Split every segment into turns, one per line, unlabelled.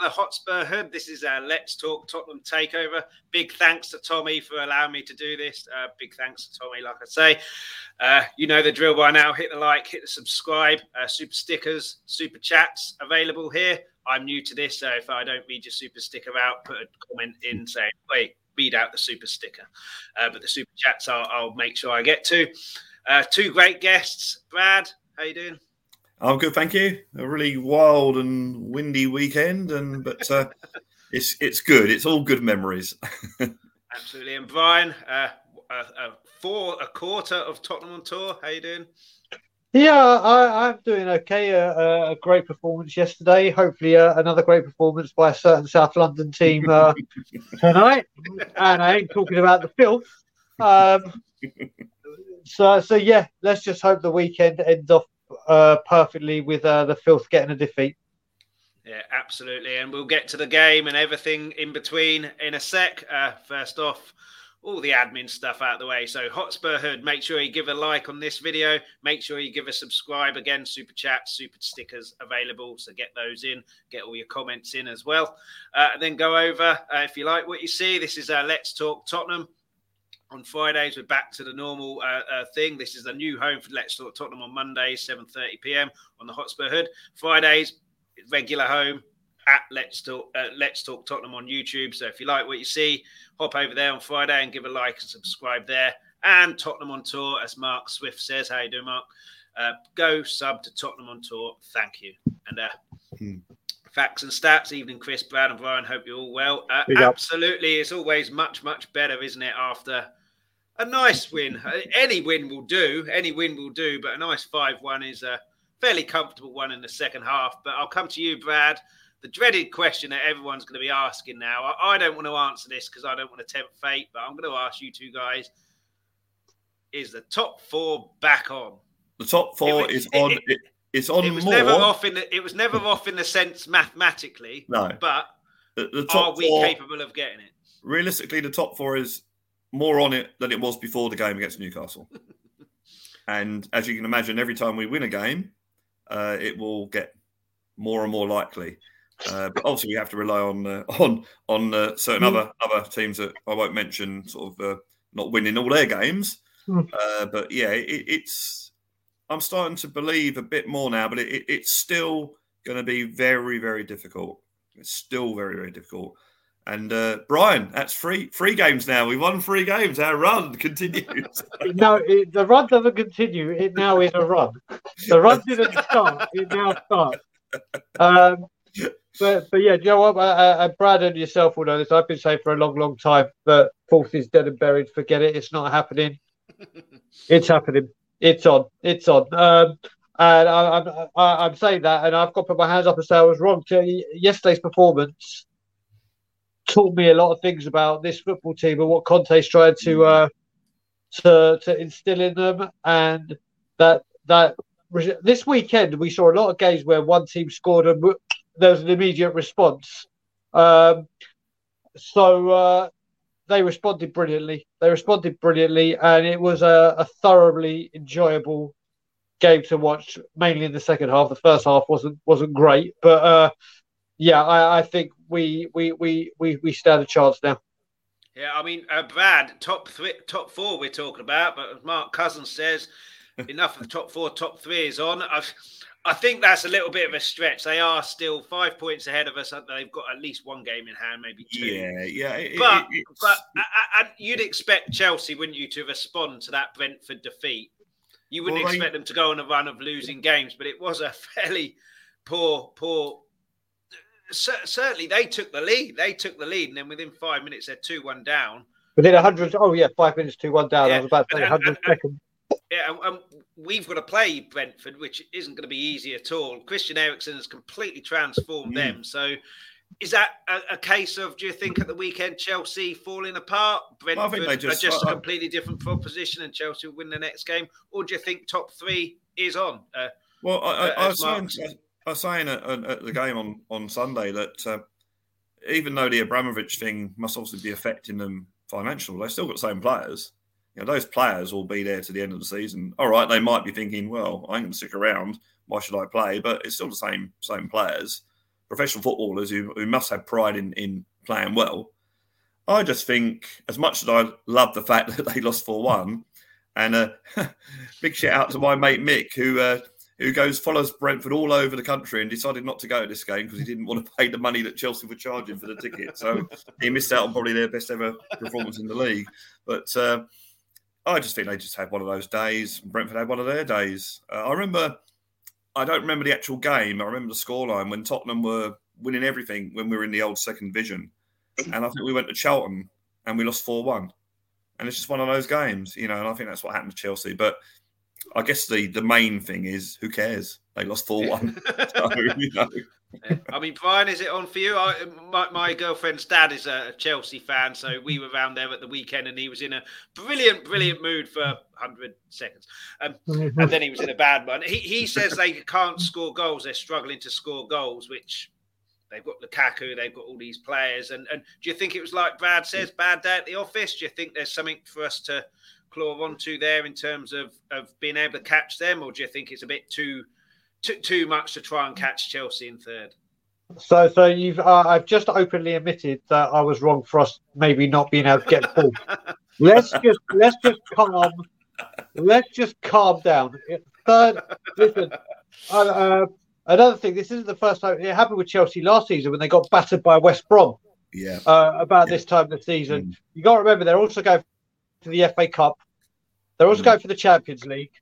the Hotspur Hood. This is our Let's Talk Tottenham takeover. Big thanks to Tommy for allowing me to do this. Uh, big thanks to Tommy, like I say. Uh, you know the drill by now. Hit the like, hit the subscribe. Uh, super stickers, super chats available here. I'm new to this, so if I don't read your super sticker out, put a comment in saying, wait, read out the super sticker. Uh, but the super chats I'll, I'll, make sure I get to. Uh, two great guests. Brad, how you doing?
I'm good, thank you. A really wild and windy weekend, and but uh, it's it's good. It's all good memories.
Absolutely. And Brian, uh, a, a four a quarter of Tottenham on tour. How you doing?
Yeah, I, am doing okay. a great performance yesterday. Hopefully, uh, another great performance by a certain South London team uh, tonight. And I ain't talking about the filth. Um, so, so yeah, let's just hope the weekend ends off uh, perfectly with uh, the filth getting a defeat.
Yeah, absolutely. And we'll get to the game and everything in between in a sec. Uh, first off, all the admin stuff out the way. So, Hotspur Hood, make sure you give a like on this video. Make sure you give a subscribe. Again, super chat, super stickers available. So, get those in, get all your comments in as well. Uh, and then go over uh, if you like what you see. This is uh, Let's Talk Tottenham on Fridays. We're back to the normal uh, uh, thing. This is the new home for Let's Talk Tottenham on Mondays, 7:30 p.m. on the Hotspur Hood. Fridays, regular home at Let's Talk uh, Let's Talk Tottenham on YouTube. So if you like what you see, hop over there on Friday and give a like and subscribe there. And Tottenham on tour, as Mark Swift says. How you doing, Mark? Uh, go sub to Tottenham on tour. Thank you. And uh, hmm. facts and stats. Evening, Chris, Brad, and Brian. Hope you're all well. Uh, absolutely, it's always much much better, isn't it? After a nice win. Any win will do. Any win will do. But a nice five-one is a fairly comfortable one in the second half. But I'll come to you, Brad. The dreaded question that everyone's going to be asking now. I, don't want to answer this because I don't want to tempt fate, but I'm going to ask you two guys: Is the top four back on?
The top four was, is it, on. It, it's on.
It was
more.
never off in. The, it was never off in the sense mathematically.
No,
but the, the top are we four, capable of getting it?
Realistically, the top four is more on it than it was before the game against Newcastle. and as you can imagine, every time we win a game, uh, it will get more and more likely. Uh, but obviously, we have to rely on uh, on on uh, certain mm. other other teams that I won't mention, sort of uh, not winning all their games. Mm. Uh, but yeah, it, it's I'm starting to believe a bit more now, but it, it's still going to be very very difficult. It's still very very difficult. And uh, Brian, that's three three games now. We won three games. Our run continues.
no, it, the run doesn't continue. It now is a run. The run didn't start. It now starts. Um, but but yeah, you know what? Uh, Brad and yourself will know this. I've been saying for a long, long time that fourth is dead and buried. Forget it. It's not happening. it's happening. It's on. It's on. Um, and I, am I, am saying that, and I've got to put my hands up and say I was wrong. To yesterday's performance taught me a lot of things about this football team and what Conte's trying to mm. uh, to to instill in them, and that that this weekend we saw a lot of games where one team scored and there was an immediate response. Um, so uh, they responded brilliantly. They responded brilliantly, and it was a, a thoroughly enjoyable game to watch. Mainly in the second half. The first half wasn't wasn't great, but uh, yeah, I, I think we we we we we stand a chance now.
Yeah, I mean, uh, Brad, top three, top four we're talking about, but as Mark Cousins says, enough of the top four, top three is on. I've, I think that's a little bit of a stretch. They are still five points ahead of us. They've got at least one game in hand, maybe two.
Yeah, yeah. It,
but it, but I, I, you'd expect Chelsea, wouldn't you, to respond to that Brentford defeat? You wouldn't well, expect them to go on a run of losing games, but it was a fairly poor, poor certainly they took the lead. They took the lead, and then within five minutes they're two one down.
Within a hundred, oh yeah, five minutes two one down. Yeah. I was about to say hundred seconds.
Yeah, and we've got to play Brentford, which isn't going to be easy at all. Christian Eriksen has completely transformed mm. them. So, is that a, a, case of? Do you think at the weekend Chelsea falling apart? Brentford well, just, are just a completely different proposition, and Chelsea will win the next game, or do you think top three is on? Uh,
well, I, I, I was saying, I was saying at, at, the game on, on Sunday that uh, even though the Abramovich thing must obviously be affecting them financially, they've still got the same players. You know, those players will be there to the end of the season. All right, they might be thinking, well, I ain't going to stick around. Why should I play? But it's still the same same players. professional footballers who, who must have pride in, in playing well. I just think, as much as I love the fact that they lost 4 1, and a big shout out to my mate Mick, who uh, who goes follows Brentford all over the country and decided not to go to this game because he didn't want to pay the money that Chelsea were charging for the ticket. So he missed out on probably their best ever performance in the league. But uh, I just think they just had one of those days. Brentford had one of their days. Uh, I remember, I don't remember the actual game. I remember the scoreline when Tottenham were winning everything when we were in the old second division. And I think we went to Charlton and we lost 4 1. And it's just one of those games, you know, and I think that's what happened to Chelsea. But I guess the the main thing is who cares? They lost 4 1. so, you know.
I mean, Brian, is it on for you? I, my, my, girlfriend's dad is a Chelsea fan, so we were around there at the weekend, and he was in a brilliant, brilliant mood for 100 seconds, um, and then he was in a bad one. He, he says they can't score goals; they're struggling to score goals, which they've got Lukaku, they've got all these players, and and do you think it was like Brad says, bad day at the office? Do you think there's something for us to claw onto there in terms of of being able to catch them, or do you think it's a bit too too, too much to try and catch Chelsea in third?
So, so you've uh, I've just openly admitted that I was wrong for us maybe not being able to get full. let's just let's just calm. Let's just calm down. Third, listen. Uh, uh, another thing. This isn't the first time it happened with Chelsea last season when they got battered by West Brom.
Yeah.
Uh, about
Yeah.
this time of the season,
Mm.
you got to remember they're also going to the FA Cup. They're also
Mm.
going for the Champions League.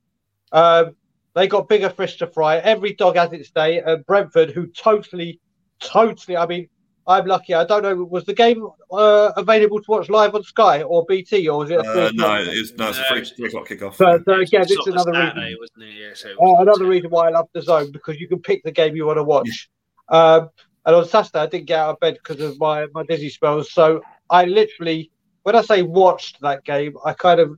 Um, they got bigger fish to fry. Every dog has its day. And Brentford, who totally, totally, I mean, I'm lucky. I don't know. Was the game uh, available to watch live on Sky or BT, or was it? a
Uh, no, it's, no, it's a three, three o'clock kickoff.
So, so again, this is
Sort
another
Saturday,
reason.
wasn't it? Yeah, so it
Uh, another reason why I love the zone because you can pick the game you want to watch. Um, and on Saturday, I didn't get out of bed because of my, my dizzy spells. So I literally, when I say watched that game, I kind of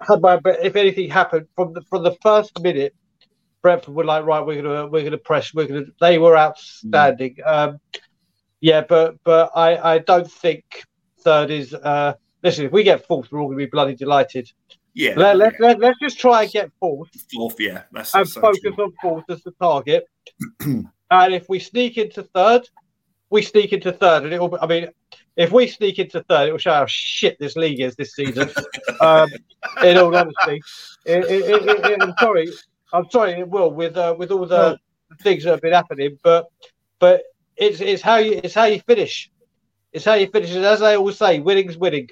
had my. If anything happened from the from the first minute, Brentford were like, right, we're gonna we're gonna press. We're gonna. They were outstanding. Um, yeah, but but I I don't think third is. Uh, listen, if we get fourth, we're all gonna be bloody delighted.
yeah,
Let, let,
yeah.
let, let's just try and get fourth
fourth, yeah, that's,
and
so
focus
true.
on fourth as the target. and if we sneak into third, we sneak into third, and it will. I mean, if we sneak into third, it will show how shit this league is this season. um, in all honesty, It- it- it- it- it- I'm sorry, I'm sorry, it will with uh, with all the
Well-
things that have been happening, but but it's it's how you it's how you finish. It's how you finish, and as I always say, winning's winning.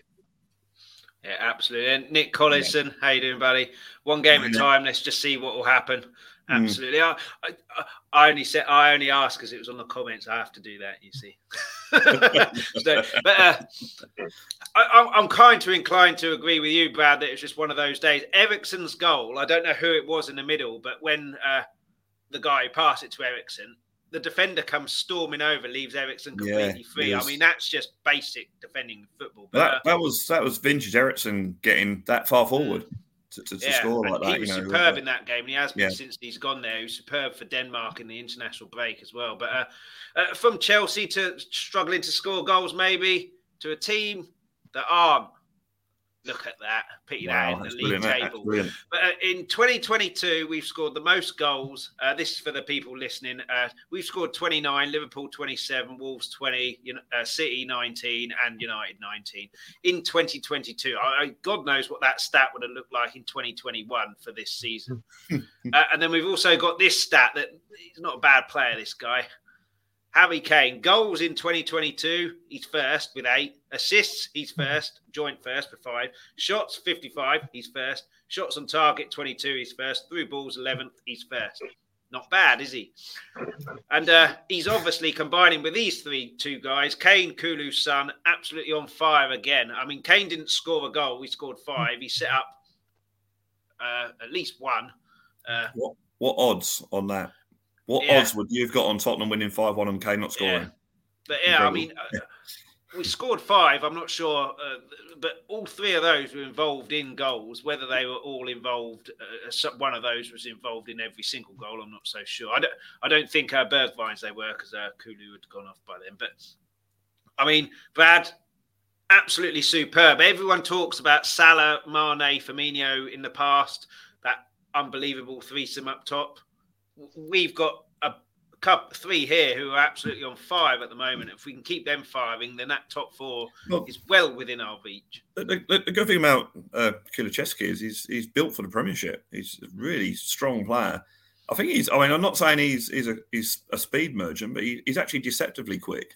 Yeah, absolutely. And Nick Collison, how you doing, buddy? One game at a time. Let's just see what will happen.
Mm.
Absolutely. I, I, I only said I only asked because it was on the comments. I have to do that. You see. so, but uh, I, I'm- I'm kind to inclined to agree with you, Brad, that it's just one of those days. Eriksen's goal. I don't know who it was in the middle, but when uh, the guy passed it to Eriksen, the defender comes storming over, leaves
Eriksen
completely
it
free. I mean, that's just basic defending football. But,
That,
uh,
that was that was vintage Eriksen getting that far forward to, to, to
Yeah,
score like
he
that.
was
You know,
superb in that game, and he has been
Yeah.
since he's gone there. He was superb for Denmark in the international break as well. But uh, uh, from Chelsea to struggling to score goals, maybe to a team that aren't. Look at that, putting
wow,
that in the league
brilliant. that- That's
table. But uh, in 2022, we've scored the most goals. Uh, this is for the people listening. Uh, we've scored 29, Liverpool 27, Wolves 20, Uni- uh, City 19, and United 19 in 2022. I, I- God knows what that stat would have looked like in 2021 for this season. uh, and then we've also got this stat that he's not a bad player, this guy. Harry Kane, goals in 2022, he's first with eight. Assists, he's first, joint first with five. Shots, 55, he's first. Shots on target, 22, he's first. Through balls, 11th, he's first. Not bad, is he? And uh, he's obviously combining with these three two guys. Kane, Kulu, Son, absolutely on fire again. I mean, Kane didn't score a goal; he scored five. He set up uh, at least one. Uh,
What what odds on that? What
Yeah.
odds would you have got on Tottenham winning five one and Kane not scoring?
But yeah, I mean, uh, we scored five. I'm not sure, uh, but all three of those were involved in goals. Whether they were all involved, uh, one of those was involved in every single goal. I'm not so sure. I don't. I don't think uh, Bergwijn's they were because uh, Kulu had gone off by then. But I mean, Brad, absolutely superb. Everyone talks about Salah, Mane, Firmino in the past. That unbelievable threesome up top. We've got a couple, three here who are absolutely on fire at the moment. If we can keep them firing, then that top four well, is well within our reach.
The, the, the good thing about uh, Kulusevski is he's, he's built for the Premiership. He's a really strong player. I think he's. I mean, I'm not saying he's he's a he's a speed merchant, but he, he's actually deceptively quick.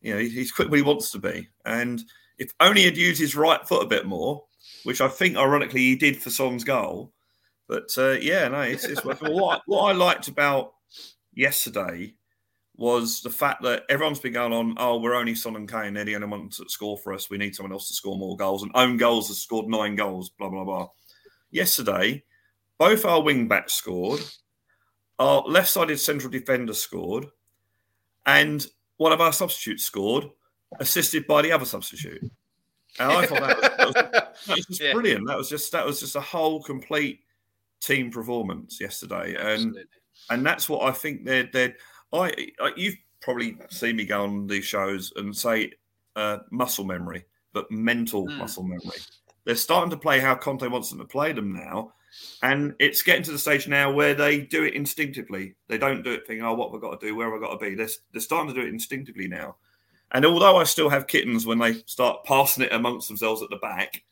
You know, he's quick when he wants to be, and if only he'd used his right foot a bit more, which I think ironically he did for Son's goal. But uh, yeah, no, it's, it's what, what I liked about yesterday was the fact that everyone's been going on, oh, we're only Son and Kane, they're the only ones that score for us. We need someone else to score more goals. And own goals has scored nine goals, blah, blah, blah. Yesterday, both our wing backs scored, our left sided central defender scored, and one of our substitutes scored, assisted by the other substitute. And I thought that was, that was, that was just yeah. brilliant. That was just that was just a whole complete team performance yesterday. And Absolutely and that's what I think they're they're. I, I you've probably seen me go on these shows and say uh, muscle memory, but mental mm. muscle memory. They're starting to play how Conte wants them to play them now, and it's getting to the stage now where they do it instinctively. They don't do it thinking, "Oh, what have I got to do? Where have I got to be?" They're, they're starting to do it instinctively now. And although I still have kittens when they start passing it amongst themselves at the back,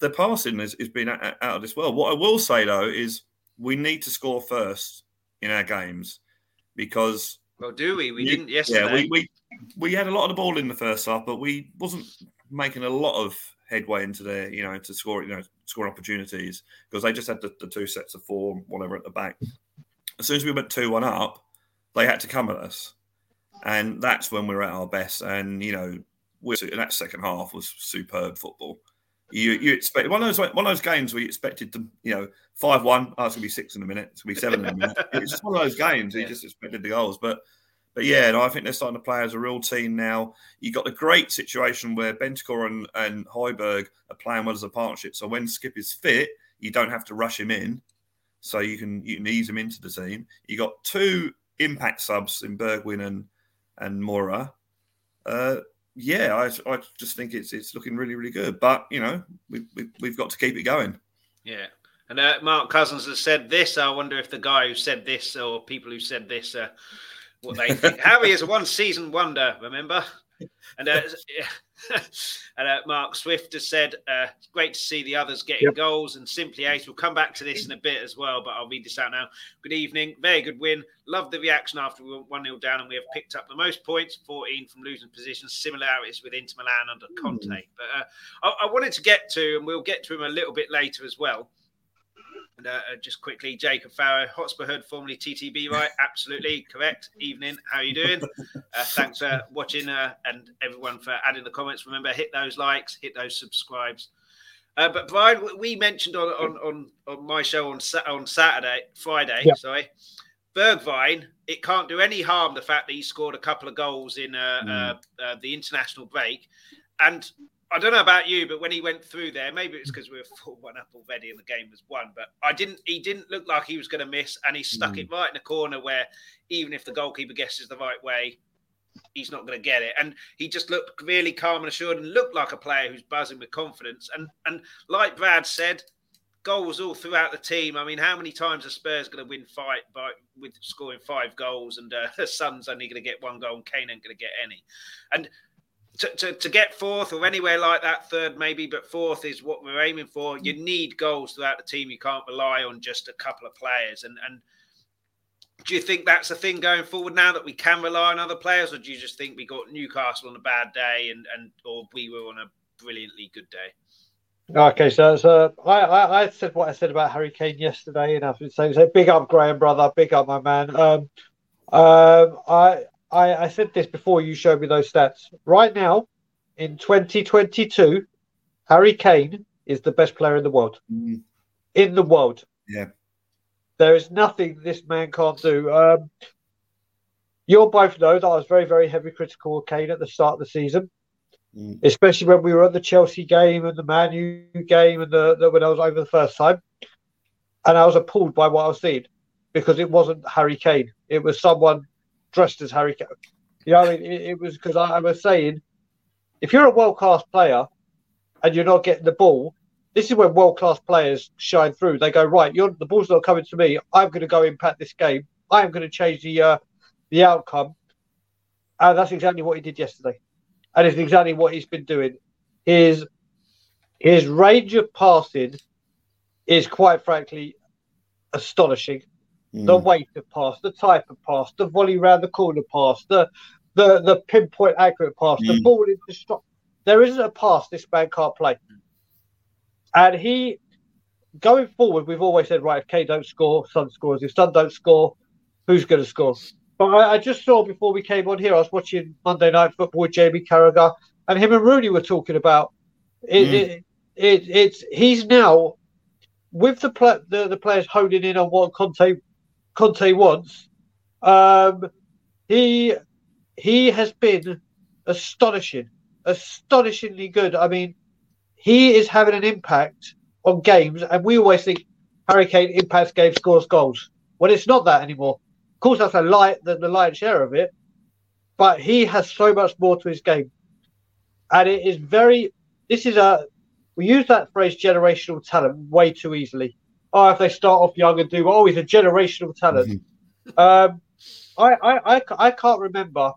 the passing is, is being out, of this world. What I will say though is we need to score first in our games because.
Well, do we? We you, didn't yesterday.
Yeah, we, we we had a lot of the ball in the first half, but we wasn't making a lot of headway into their, you know, to score, you know, scoring opportunities because they just had the, the two sets of four, whatever, at the back. As soon as we went two one up, they had to come at us, and that's when we are at our best. And you know, we, that second half was superb football. You you expect one of those one of those games where you expected to you know five one. Oh, it's gonna be six in a minute. It's gonna be seven in a minute. It's just one of those games. You just expected the goals, but but yeah, no, I think they're starting to play as a real team now. You got the great situation where Bentancur and and Højbjerg are playing well as a partnership. So when Skip is fit, you don't have to rush him in, so you can you can ease him into the team. You got two impact subs in Bergwijn and and Moura. Uh, yeah, I, I just think it's it's looking really really good. But you know, we, we we've got to keep it going.
Yeah. And uh, Mark Cousins has said this. I wonder if the guy who said this or people who said this, uh, what they think. Harry is a one season wonder, remember? And uh, and uh, Mark Swift has said, uh, it's great to see the others getting yep. goals and simply ace. We'll come back to this in a bit as well, but I'll read this out now. Good evening. Very good win. Love the reaction after we were 1 0 down and we have picked up the most points, 14 from losing positions, similarities with Inter Milan under Conte. Mm. But uh, I, I wanted to get to, and we'll get to him a little bit later as well. And uh, uh, just quickly, Jacob Farrow, Hotspur Hood, formerly TTB, right? Absolutely correct. Evening, how are you doing? Uh, thanks for watching uh, and everyone for adding the comments. Remember, hit those likes, hit those subscribes. Uh, but Brian, we mentioned on on on, on my show on on Saturday, Friday, yeah. sorry, Bergwijn. It can't do any harm the fact that he scored a couple of goals in uh, mm. the international break, and I don't know about you, but when he went through there, maybe it's because we were four one up already and the game was won. But I didn't. He didn't look like he was going to miss, and he stuck mm. it right in the corner where even if the goalkeeper guesses the right way, he's not going to get it. And he just looked really calm and assured, and looked like a player who's buzzing with confidence. And and like Brad said, goals all throughout the team. I mean, how many times are Spurs going to win fight by with scoring five goals, and uh, Son's only going to get one goal, and Kane ain't going to get any, and to, to, to get fourth or anywhere like that, third maybe, but fourth is what we're aiming for. You need goals throughout the team. You can't rely on just a couple of players. And and do you think that's a thing going forward now that we can rely on other players, or do you just think we got Newcastle on a bad day and and or we were on a brilliantly good day?
Okay, so so I, I, I said what I said about Harry Kane yesterday, and I've been saying so. Big up Graham, brother. Big up my man. Um, um, I I, I said this before you showed me those stats. Right now, in 2022, Harry Kane is the best player in the world. Mm. In the world.
Yeah.
There is nothing this man can't do. Um, you'll both know that I was very, very heavy critical of Kane at the start of the season, mm. especially when we were at the Chelsea game and the Man U game and the, the when I was over the first time. And I was appalled by what I was seeing because it wasn't Harry Kane. It was someone dressed as Harry Kane. You know, I mean, it, it was because I, I, was saying, if you're a world class player and you're not getting the ball, this is when world class players shine through. They go right, the ball's not coming to me. I'm going to go impact this game. I am going to change the uh, the outcome. And that's exactly what he did yesterday, and it's exactly what he's been doing. His his range of passing is quite frankly astonishing. Mm. The weight of pass, the type of pass, the volley round the corner pass, the the the pinpoint accurate pass, mm. the ball into stop. There isn't a pass this man can't play. And he going forward, we've always said, right, if Kane don't score, Son scores. If Son don't score, who's going to score? But I, I, just saw before we came on here, I was watching Monday Night Football with Jamie Carragher, and him and Rooney were talking about it. Mm. it, it it's he's now with the, pl- the the players honing in on what Conte Conte wants. Um, he he has been astonishing, astonishingly good. I mean, he is having an impact on games, and we always think Harry Kane impacts games, scores goals. Well, it's not that anymore. Of course, that's a light the, the lion's share of it, but he has so much more to his game, and it is very. This is a we use that phrase generational talent way too easily. Oh, if they start off young and do oh, he's a generational talent. Mm-hmm. Um, I, I, I, I can't remember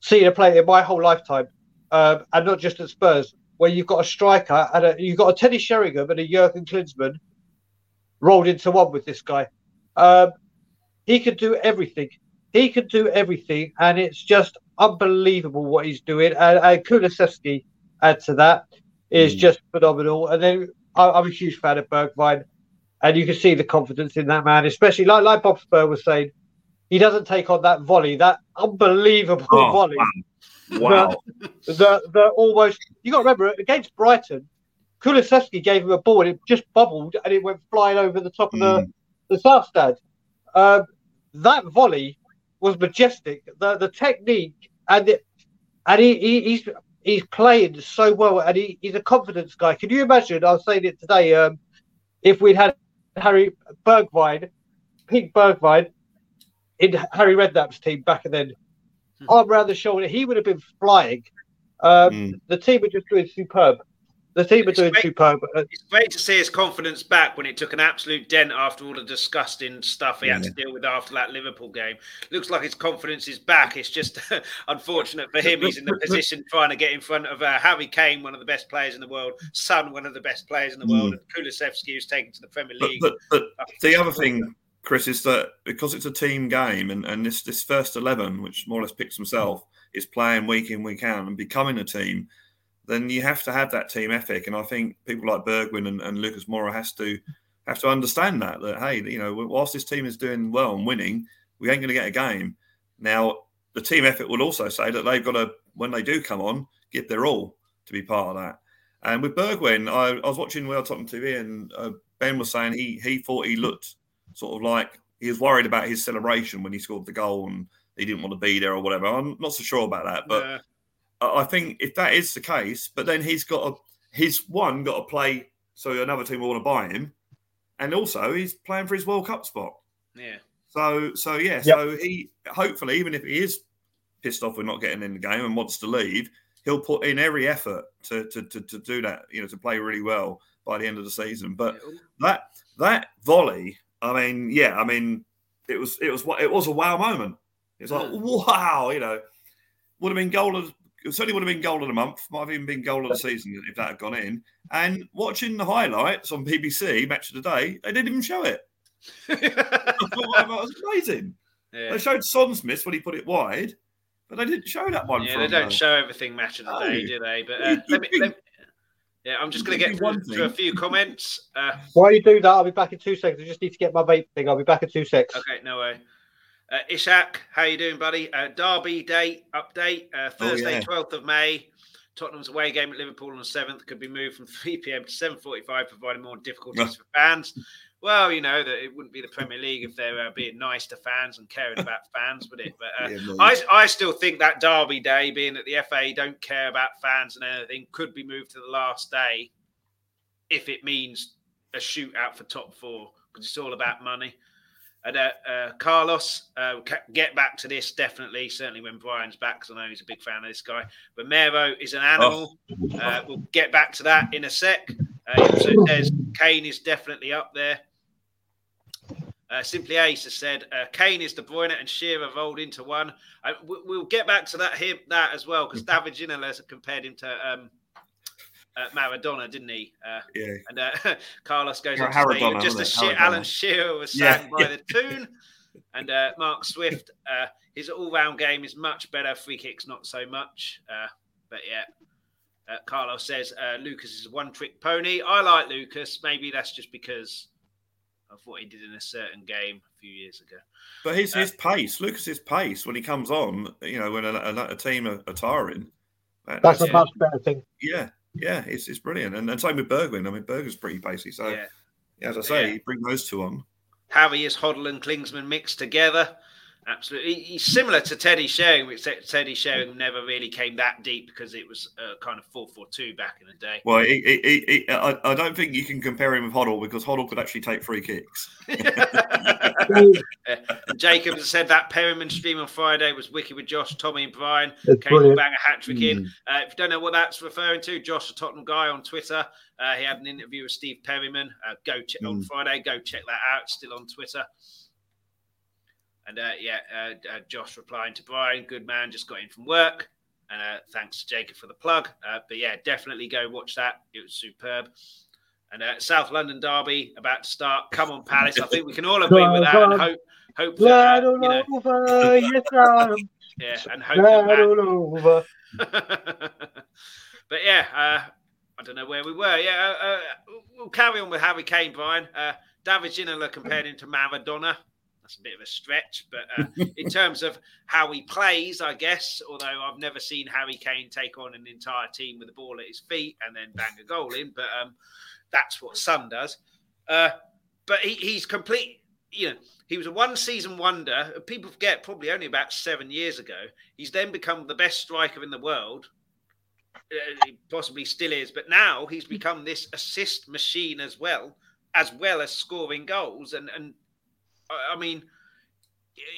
seeing a player in my whole lifetime, um, and not just at Spurs, where you've got a striker and a, you've got a Teddy Sheringham and a Jurgen Klinsmann rolled into one with this guy. Um, he can do everything. He can do everything, and it's just unbelievable what he's doing. And, and Kulusevski add to that is mm. just phenomenal. And then I, am a huge fan of Bergwijn, and you can see the confidence in that man, especially like like Bob Spur was saying, he doesn't take on that volley, that unbelievable oh, volley.
Wow.
The, the, the almost you got to remember against Brighton, Kulusevski gave him a ball and it just bubbled and it went flying over the top of the, mm. the south stand. Um, that volley was majestic. The the technique and it, and he, he, he's he's playing so well and he, he's a confidence guy. Can you imagine? I was saying it today. Um, if we'd had Harry Bergwijn, Pink Bergwijn, in Harry Redknapp's team back then, hmm. arm around the shoulder, he would have been flying. Um, mm. The team were just doing superb. The team are doing great, superb.
It's great to see his confidence back when it took an absolute dent after all the disgusting stuff he yeah. had to deal with after that Liverpool game. Looks like his confidence is back. It's just unfortunate for him. He's in the position trying to get in front of uh, Harry Kane, one of the best players in the world, Son, one of the best players in the world, mm. and Kulusevski, who's taken to the Premier League.
But, but, but the other thing, Chris, is that because it's a team game and, and this, this first 11, which more or less picks himself, is playing week in, week out and becoming a team – then you have to have that team ethic. And I think people like Bergwijn and, and Lucas Moura has to have to understand that that hey, you know, whilst this team is doing well and winning, we ain't going to get a game. Now, the team effort will also say that they've got to, when they do come on, give their all to be part of that. And with Bergwijn, I, I was watching World Tottenham TV, and uh, Ben was saying he he thought he looked sort of like he was worried about his celebration when he scored the goal and he didn't want to be there or whatever. I'm not so sure about that, but. Yeah I think if that is the case, but then he's got to, he's one got to play so another team will want to buy him, and also he's playing for his World Cup spot.
Yeah.
So so yeah, yep. so he hopefully even if he is pissed off with not getting in the game and wants to leave, he'll put in every effort to to, to, to do that, you know, to play really well by the end of the season. But that that volley, I mean, yeah, I mean, it was it was what it was a wow moment. It's like hmm. wow, you know, would have been goal of it certainly would have been goal of the month, might have even been goal of the season if that had gone in. And watching the highlights on BBC Match of the Day, they didn't even show it. I that was amazing. Yeah. They showed Son's miss when he put it wide, but they didn't show that one.
Yeah, they don't uh, show everything Match of the Day, do they? But uh, let me, let me, yeah, I'm just going to get through, through, a few comments. Uh,
While you do that, I'll be back in two seconds. I just need to get my vape thing. I'll be back in two seconds.
Okay, no way. Uh, Ishak, how you doing, buddy? Uh, Derby day update uh, Thursday, twelfth oh, yeah. of May. Tottenham's away game at Liverpool on the seventh could be moved from three pm to seven forty-five, providing more difficulties for fans. Well, you know that it wouldn't be the Premier League if they were being nice to fans and caring about fans, would it? But uh, yeah, I, I still think that Derby day, being that the FA don't care about fans and anything, could be moved to the last day if it means a shootout for top four because it's all about money. And uh, uh, Carlos, uh, get back to this definitely. Certainly when Brian's back, because I know he's a big fan of this guy. But Mero is an animal. Oh. Uh, we'll get back to that in a sec. Uh, he also says Kane is definitely up there. Uh, Simply Ace has said uh, Kane is De Bruyne and Shearer rolled into one. We- we'll get back to that here, that as well because David Ginola compared him to um, uh, Maradona, didn't he? Uh,
Yeah.
and uh, Carlos goes
Har-
on to say just
wasn't
as
it?
shit Alan Shearer was
Yeah,
sang by the tune. And uh, Mark Swift, uh, his all-round game is much better. Free kicks, not so much. Uh, but yeah, uh, Carlos says uh, Lucas is a one-trick pony. I like Lucas. Maybe that's just because of what he did in a certain game a few years ago.
But his
Uh,
his pace, Lucas's pace when he comes on, you know, when a, a, a team are, are tiring. that-
That's a
Yeah.
much better thing.
yeah, yeah, it's, it's brilliant. And, and same with Bergwijn. I mean, Berger's pretty pacey. So,
yeah.
as I say,
Yeah.
you bring those two on.
Harry is Hoddle and Klinsmann mixed together. Absolutely, he's similar to Teddy Sheringham, except Teddy Sheringham never really came that deep because it was uh, kind of four four two back in the day.
Well, he, he, he, he- I, I don't think you can compare him with Hoddle because Hoddle could actually take free kicks.
Jacob said that Perryman stream on Friday was wicked with Josh, Tommy, and Brian.
It's
Came
brilliant.
bang a hat trick in.
Mm.
Uh, if you don't know what that's referring to, Josh, the Tottenham guy on Twitter, uh, he had an interview with Steve Perryman. Uh, go check on
Mm.
Friday. Go check that out. Still on Twitter. And uh, yeah, uh, uh, Josh replying to Brian, good man, just got in from work. And uh, thanks to Jacob for the plug. Uh, but yeah, definitely go watch that. It was superb. And uh, South London Derby about to start. Come on, Palace. I think we can all agree with that and hope hope that, you know,
over, yes,
yeah, and hope that
over.
but yeah, uh, I don't know where we were. Yeah, uh, uh, we'll carry on with Harry Kane, Brian. Uh, David Ginola compared him to Maradona. That's a bit of a stretch, but uh, in terms of how he plays, I guess, although I've never seen Harry Kane take on an entire team with the ball at his feet and then bang a goal in, but um, that's what Son does. Uh, but he, he's complete, you know, he was a one season wonder. People forget probably only about seven years ago. He's then become the best striker in the world. Uh, he possibly still is, but now he's become this assist machine as well, as well as scoring goals. And and I I mean,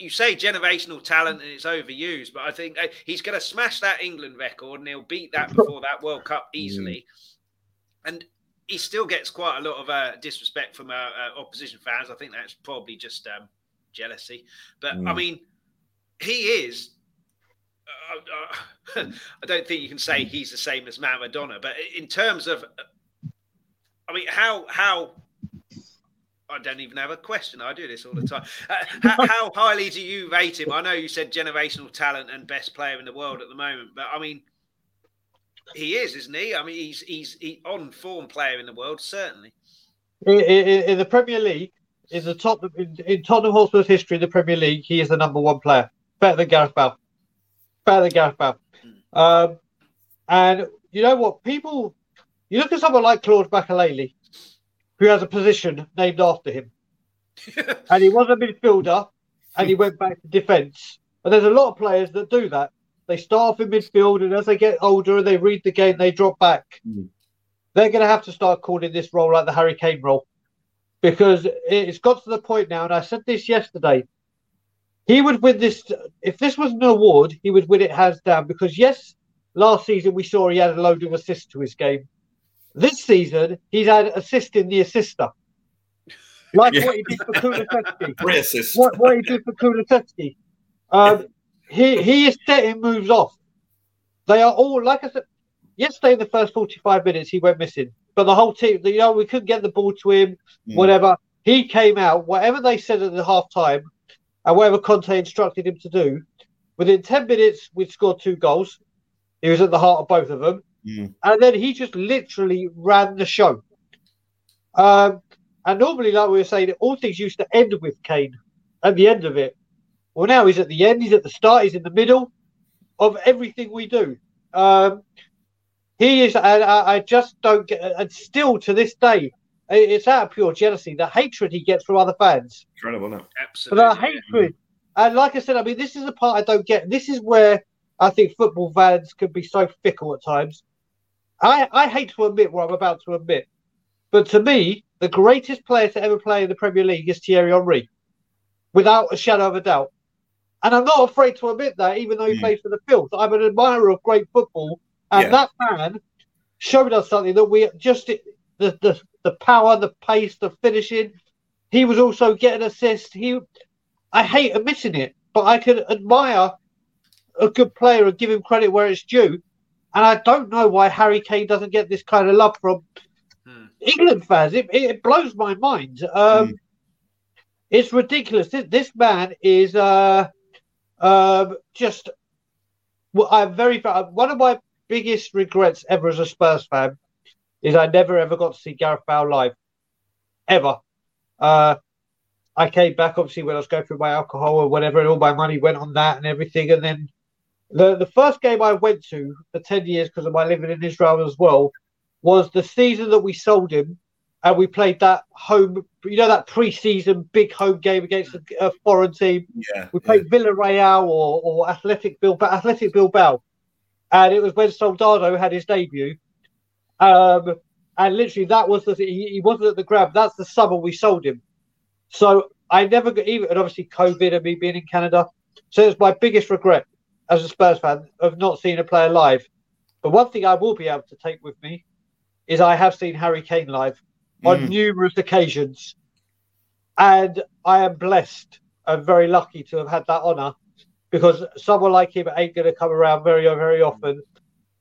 you say generational talent and it's overused, but I think uh, he's going to smash that England record and he'll beat that before that World Cup easily. And he still gets quite a lot of uh, disrespect from uh, uh, opposition fans. I think that's probably just um, jealousy. But I
Mm.
mean, he is. Uh, uh, I don't think you can say he's the same as Maradona, but in terms of, I mean, how how I don't even have a question. I do this all the time. Uh, how, how highly do you rate him? I know you said generational talent and best player in the world at the moment, but I mean, he is, isn't he? I mean, he's he's he, on form player in the world, certainly.
In, in, in the Premier League, in the top in, in Tottenham Hotspur's history in the Premier League, he is the number one player, better than Gareth Bale, better than Gareth Bale. Um, and you know what? People, you look at someone like Claude Makelele, who has a position named after him, and he was a midfielder, and he went back to defence. And there's a lot of players that do that. They start off in midfield, and as they get older and they read the game, they drop back.
Mm.
They're going to have to start calling this role like the Harry Kane role, because it's got to the point now. And I said this yesterday. He would win this if this was an award. He would win it hands down. Because yes, last season we saw he had a load of assists to his game. This season he's had assisting the assister, like
Yeah.
what he did for
assists.
what, what he did for Kulusevski. Um, he he is setting moves off. They are all like I said yesterday. In the first forty-five minutes, he went missing, but the whole team, you know, we couldn't get the ball to him.
Mm.
Whatever he came out, whatever they said at the half time, and whatever Conte instructed him to do, within ten minutes we'd scored two goals. He was at the heart of both of them,
Mm.
and then he just literally ran the show. Um, and normally, like we were saying, all things used to end with Kane at the end of it. Well, now he's at the end, he's at the start, he's in the middle of everything we do. Um, he is, and I, I just don't get, and still to this day, it's out of pure jealousy, the hatred he gets from other fans.
Incredible, isn't?
But
Absolutely.
the hatred, and like I said, I mean, this is the part I don't get. This is where I think football fans can be so fickle at times. I, I hate to admit what I'm about to admit, but to me, the greatest player to ever play in the Premier League is Thierry Henry, without a shadow of a doubt. And I'm not afraid to admit that, even though he
Mm.
plays for the Filth. I'm an admirer of great football, and
Yeah.
that man showed us something that we just the the the power, the pace, the finishing. he was also getting assists. He, I hate admitting it, but I can admire a good player and give him credit where it's due. And I don't know why Harry Kane doesn't get this kind of love from hmm. England fans. It, it, blows my mind. Um, hmm. It's ridiculous. This, this man is uh, uh, just. Well, I'm very. One of my biggest regrets ever as a Spurs fan is I never ever got to see Gareth Bale live, ever. Uh, I came back obviously when I was going through my alcohol or whatever, and all my money went on that and everything. And then the the first game I went to for ten years because of my living in Israel as well was the season that we sold him, and we played that home, you know, that pre-season big home game against a, a foreign team.
Yeah,
we played yeah. Villarreal or or Athletic Bilbao, Athletic Bilbao, and it was when Soldado had his debut. Um, and literally that was the he, he wasn't at the grab. That's the summer we sold him. So I never got even, and obviously COVID and me being in Canada. So it's my biggest regret as a Spurs fan of not seeing a player live. But one thing I will be able to take with me is I have seen Harry Kane live on mm. numerous occasions, and I am blessed and very lucky to have had that honour because someone like him ain't going to come around very, very often,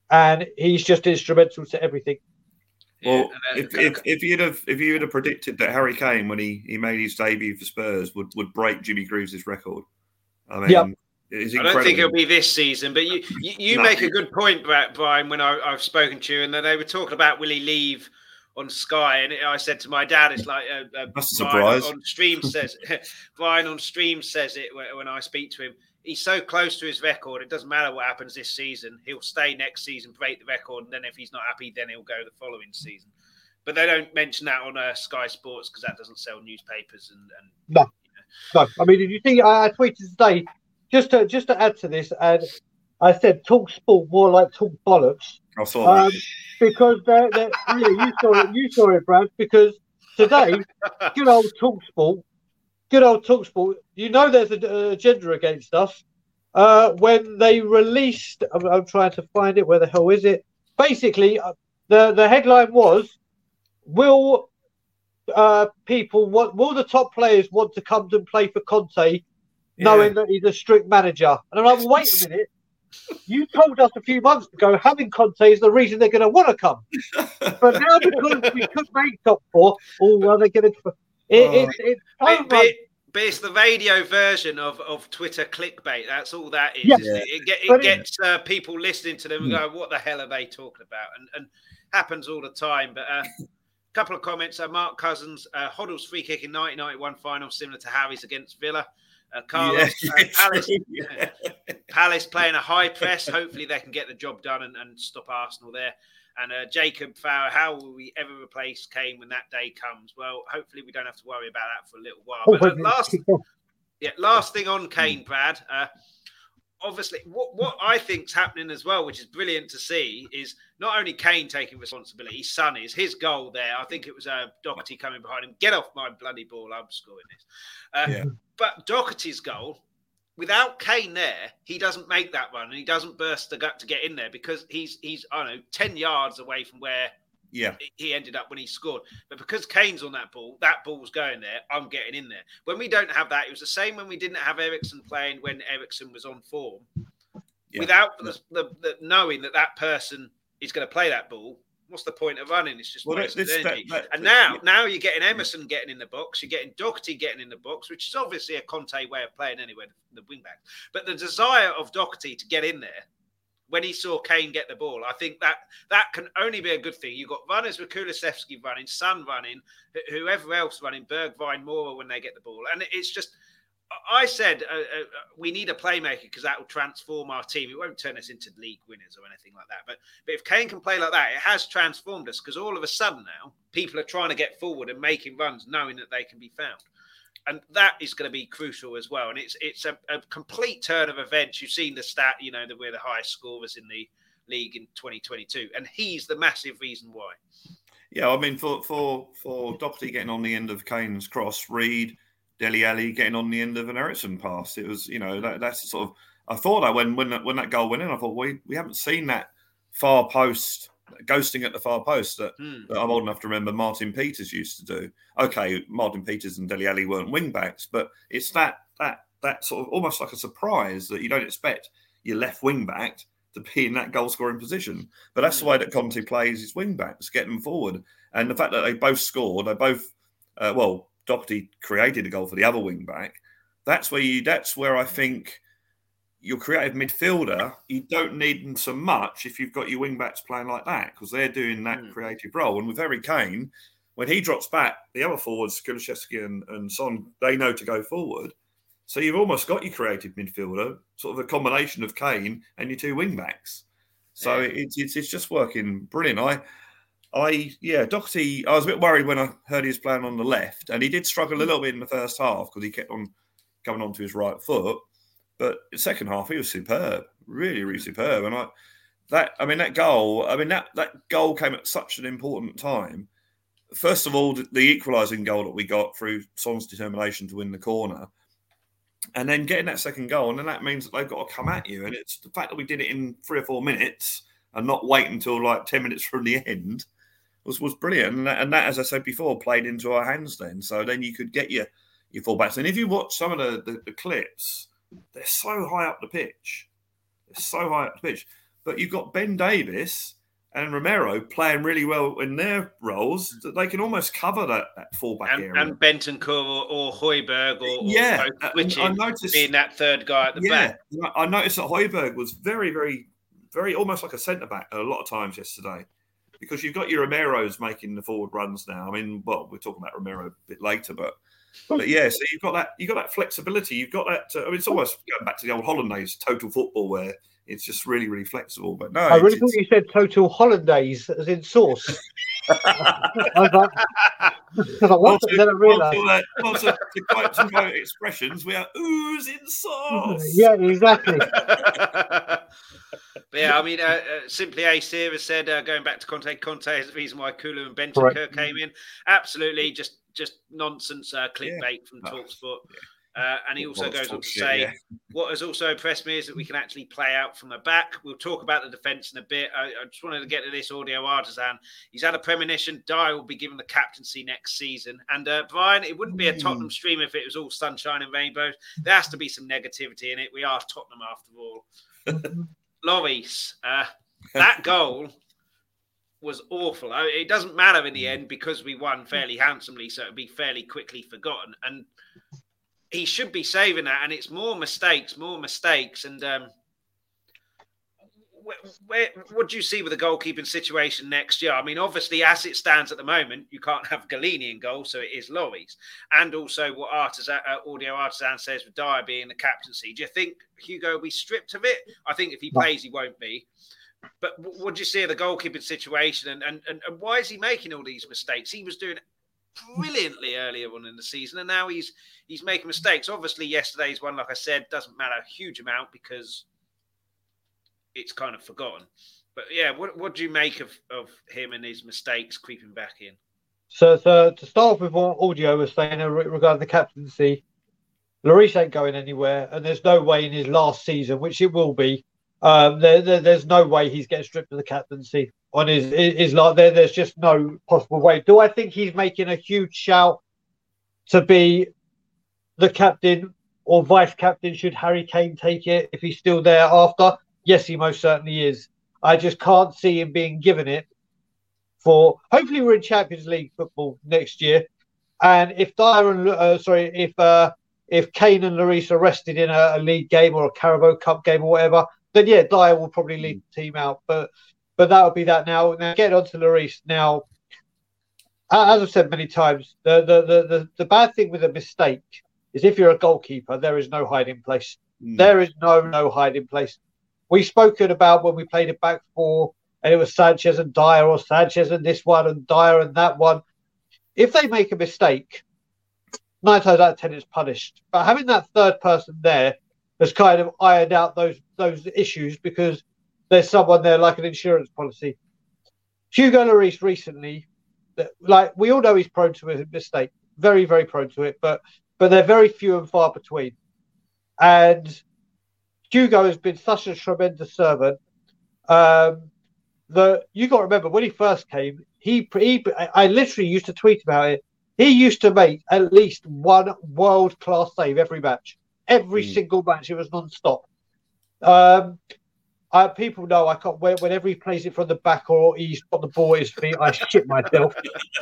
and he's just instrumental to everything.
Well, yeah, if, if, if you'd have if you'd have predicted that Harry Kane when he, he made his debut for Spurs would, would break Jimmy Greaves' record, I mean, yep.
I don't think it'll be this season, but you you, you no. make a good point, Brian. When I, have spoken to you, and they were talking about will he leave on Sky, and I said to my dad, "It's like uh, uh,
That's a surprise."
On stream says Brian on stream says it when I speak to him he's so close to his record. It doesn't matter what happens this season. He'll stay next season, break the record, and then if he's not happy, then he'll go the following season. But they don't mention that on uh, Sky Sports because that doesn't sell newspapers. And, and
no, you know. no. I mean, did you see? I, I tweeted today just to just to add to this, and I said talk sport more like talk bollocks.
I saw that um,
because they're, they're, yeah, you saw it. You saw it, Brad. Because today, good old talk sport good old talk sport. you know there's an agenda against us. Uh, when they released, I'm, I'm, trying to find it. Where the hell is it? Basically, uh, the the headline was, "Will uh, people want? Will the top players want to come and play for Conte, knowing yeah. that he's a strict manager?" And I'm like, well, "Wait a minute." You told us a few months ago having Conte is the reason they're going to want to come, but now because we could make top four, oh, well, they're going to it, oh. it's, it's
but, but, it's the radio version of, of Twitter clickbait. That's all that is. Yeah. It, it, it gets uh, people listening to them and hmm. go, "What the hell are they talking about?" And, and happens all the time. But a uh, couple of comments. Uh, Mark Cousins, uh, Hoddle's free kick in 1991 final, similar to Harry's against Villa. Uh, Carlos, yeah, uh, Palace, yeah. Palace playing a high press. Hopefully, they can get the job done and, and stop Arsenal there. And uh, Jacob Fowler, how will we ever replace Kane when that day comes? Well, hopefully we don't have to worry about that for a little while. Oh, but uh, last, yeah, last thing on Kane, Brad. Obviously, what what I think's happening as well, which is brilliant to see, is not only Kane taking responsibility, his son is his goal there. I think it was uh, Doherty coming behind him. Get off my bloody ball! I'm scoring this. Uh, yeah. But Doherty's goal without Kane there, he doesn't make that run and he doesn't burst the gut to get in there because he's he's I don't know ten yards away from where
yeah
he ended up when he scored. But because Kane's on that ball, that ball's going there. I'm getting in there. When we don't have that, it was the same when we didn't have Eriksen playing when Eriksen was on form. Yeah. Without the, the, the knowing that that person is going to play that ball, what's the point of running? It's just well, wasted this, energy. That, that, and now, yeah. now you're getting Emerson getting in the box, you're getting Doherty getting in the box, which is obviously a Conte way of playing anyway, the, the wing back. But the desire of Doherty to get in there when he saw Kane get the ball, I think that that can only be a good thing. You've got runners with Kulusevski running, Son running, whoever else running, Bergwijn, Moura when they get the ball, and it's just I said uh, uh, we need a playmaker because that will transform our team. It won't turn us into league winners or anything like that. But but if Kane can play like that, it has transformed us because all of a sudden now people are trying to get forward and making runs, knowing that they can be found, and that is going to be crucial as well. And it's it's a, a complete turn of events. You've seen the stat, you know, that we're the highest scorers in the league in 2022, and he's the massive reason why.
Yeah, I mean, for for for Doherty getting on the end of Kane's cross, Reed Dele Alli getting on the end of an Eriksen pass. It was, you know, that, that's sort of. I thought that when when that, when that goal went in, I thought we we haven't seen that far post ghosting at the far post that,
Hmm.
that I'm old enough to remember Martin Peters used to do. Okay, Martin Peters and Dele Alli weren't wing backs, but it's that that that sort of almost like a surprise that you don't expect your left wing back to be in that goal scoring position. But that's the way that Conte plays his wing backs, get them forward. And the fact that they both scored, they both uh, well, Doherty created a goal for the other wing back. That's where you. That's where I think your creative midfielder. You don't need them so much if you've got your wing backs playing like that because they're doing that
Mm.
creative role. And with Harry Kane, when he drops back, the other forwards, Kulusevski and, and Son, they know to go forward. So you've almost got your creative midfielder, sort of a combination of Kane and your two wing backs. So
Yeah.
it's, it's it's just working brilliant. I I yeah, Doherty. I was a bit worried when I heard he was playing on the left, and he did struggle a little bit in the first half because he kept on coming onto his right foot. But second half, he was superb, really, really superb. And I that I mean that goal. I mean that that goal came at such an important time. First of all, the, equalising goal that we got through Son's determination to win the corner, and then getting that second goal, and then that means that they've got to come at you. And it's the fact that we did it in three or four minutes and not wait until like ten minutes from the end was was brilliant. And that, and that, as I said before, played into our hands then. So then you could get your your fullbacks. And if you watch some of the, the, the clips, they're so high up the pitch. They're so high up the pitch. But you've got Ben Davies and Romero playing really well in their roles that they can almost cover that, that fullback
And,
area.
and Bentancur or, or Højbjerg or, or
yeah, and I noticed.
being that third guy at the
yeah,
back.
I noticed that Højbjerg was very, very, very almost like a centre back a lot of times yesterday. Because you've got your Romero's making the forward runs now. I mean, well, we're talking about Romero a bit later, but but yeah, so you've got that you've got that flexibility. You've got that. Uh, I mean, it's almost going back to the old hollandaise total football where it's just really, really flexible. But no,
I really thought you said total hollandaise as in sauce. I was like, I was like
well,
what?
to,
Then I
well,
realised.
to, well, to, to quote some expressions, we are oozing sauce.
Yeah, exactly.
but yeah, I mean, uh, uh, simply Ace here has said, uh, going back to Conte, Conte is the reason why Kulu and
Bentancur.
came in. Absolutely, just just nonsense uh, clickbait from
Oh,
Talksport. Uh, and he also
Well,
goes on to
shit,
say,
yeah.
what has also impressed me is that we can actually play out from the back. We'll talk about the defence in a bit. I, I just wanted to get to this audio artisan. He's had a premonition. Dier will be given the captaincy next season. And uh, Brian, it wouldn't be a Tottenham stream if it was all sunshine and rainbows. There has to be some negativity in it. We are Tottenham after all. Loris, uh, that goal was awful. I- It doesn't matter in the end because we won fairly handsomely, so it'll be fairly quickly forgotten. And he should be saving that, and it's more mistakes, more mistakes. And um, where, where, what do you see with the goalkeeping situation next year? I mean, obviously, as it stands at the moment, you can't have Gollini in goal, so it is Loris. And also, what Artisan, uh, Audio Artisan says with Dier being the captaincy. Do you think Hugo will be stripped of it? I think if he plays, he won't be. But what do you see of the goalkeeping situation, and, and, and, why is he making all these mistakes? He was doing brilliantly earlier on in the season, and now he's he's making mistakes. Obviously, yesterday's one, like I said, doesn't matter a huge amount because it's kind of forgotten. But yeah, what what do you make of of him and his mistakes creeping back in?
So, so to start with what audio was saying regarding the captaincy, Lloris ain't going anywhere, and there's no way in his last season, which it will be, um, there, there, there's no way he's getting stripped of the captaincy on his his, like there. There's just no possible way. Do I think he's making a huge shout to be the captain or vice captain? Should Harry Kane take it if he's still there after? Yes, he most certainly is. I just can't see him being given it for hopefully we're in Champions League football next year. And if Dier and uh, sorry, if uh, if Kane and Lloris are rested in a, a league game or a Carabao Cup game or whatever, then yeah, Dier will probably lead the team out. But but that would be that now. Now get on to Lloris. Now, as I've said many times, the the, the the the bad thing with a mistake is if you're a goalkeeper, there is no hiding place.
Mm.
There is no no hiding place. We've spoken about when we played it back four, and it was Sanchez and Dier, or Sanchez and this one, and Dier and that one. If they make a mistake, nine times out of ten it's punished. But having that third person there has kind of ironed out those those issues because there's someone there like an insurance policy. Hugo Lloris recently, like we all know, he's prone to a mistake, very very prone to it, but but they're very few and far between. And Hugo has been such a tremendous servant um, that you got to remember when he first came, he, he I literally used to tweet about it. He used to make at least one world class save every match, every mm. single match. It was non stop. Um, I, people know I can't. Whenever he plays it from the back or he's got the ball at his feet, I shit myself.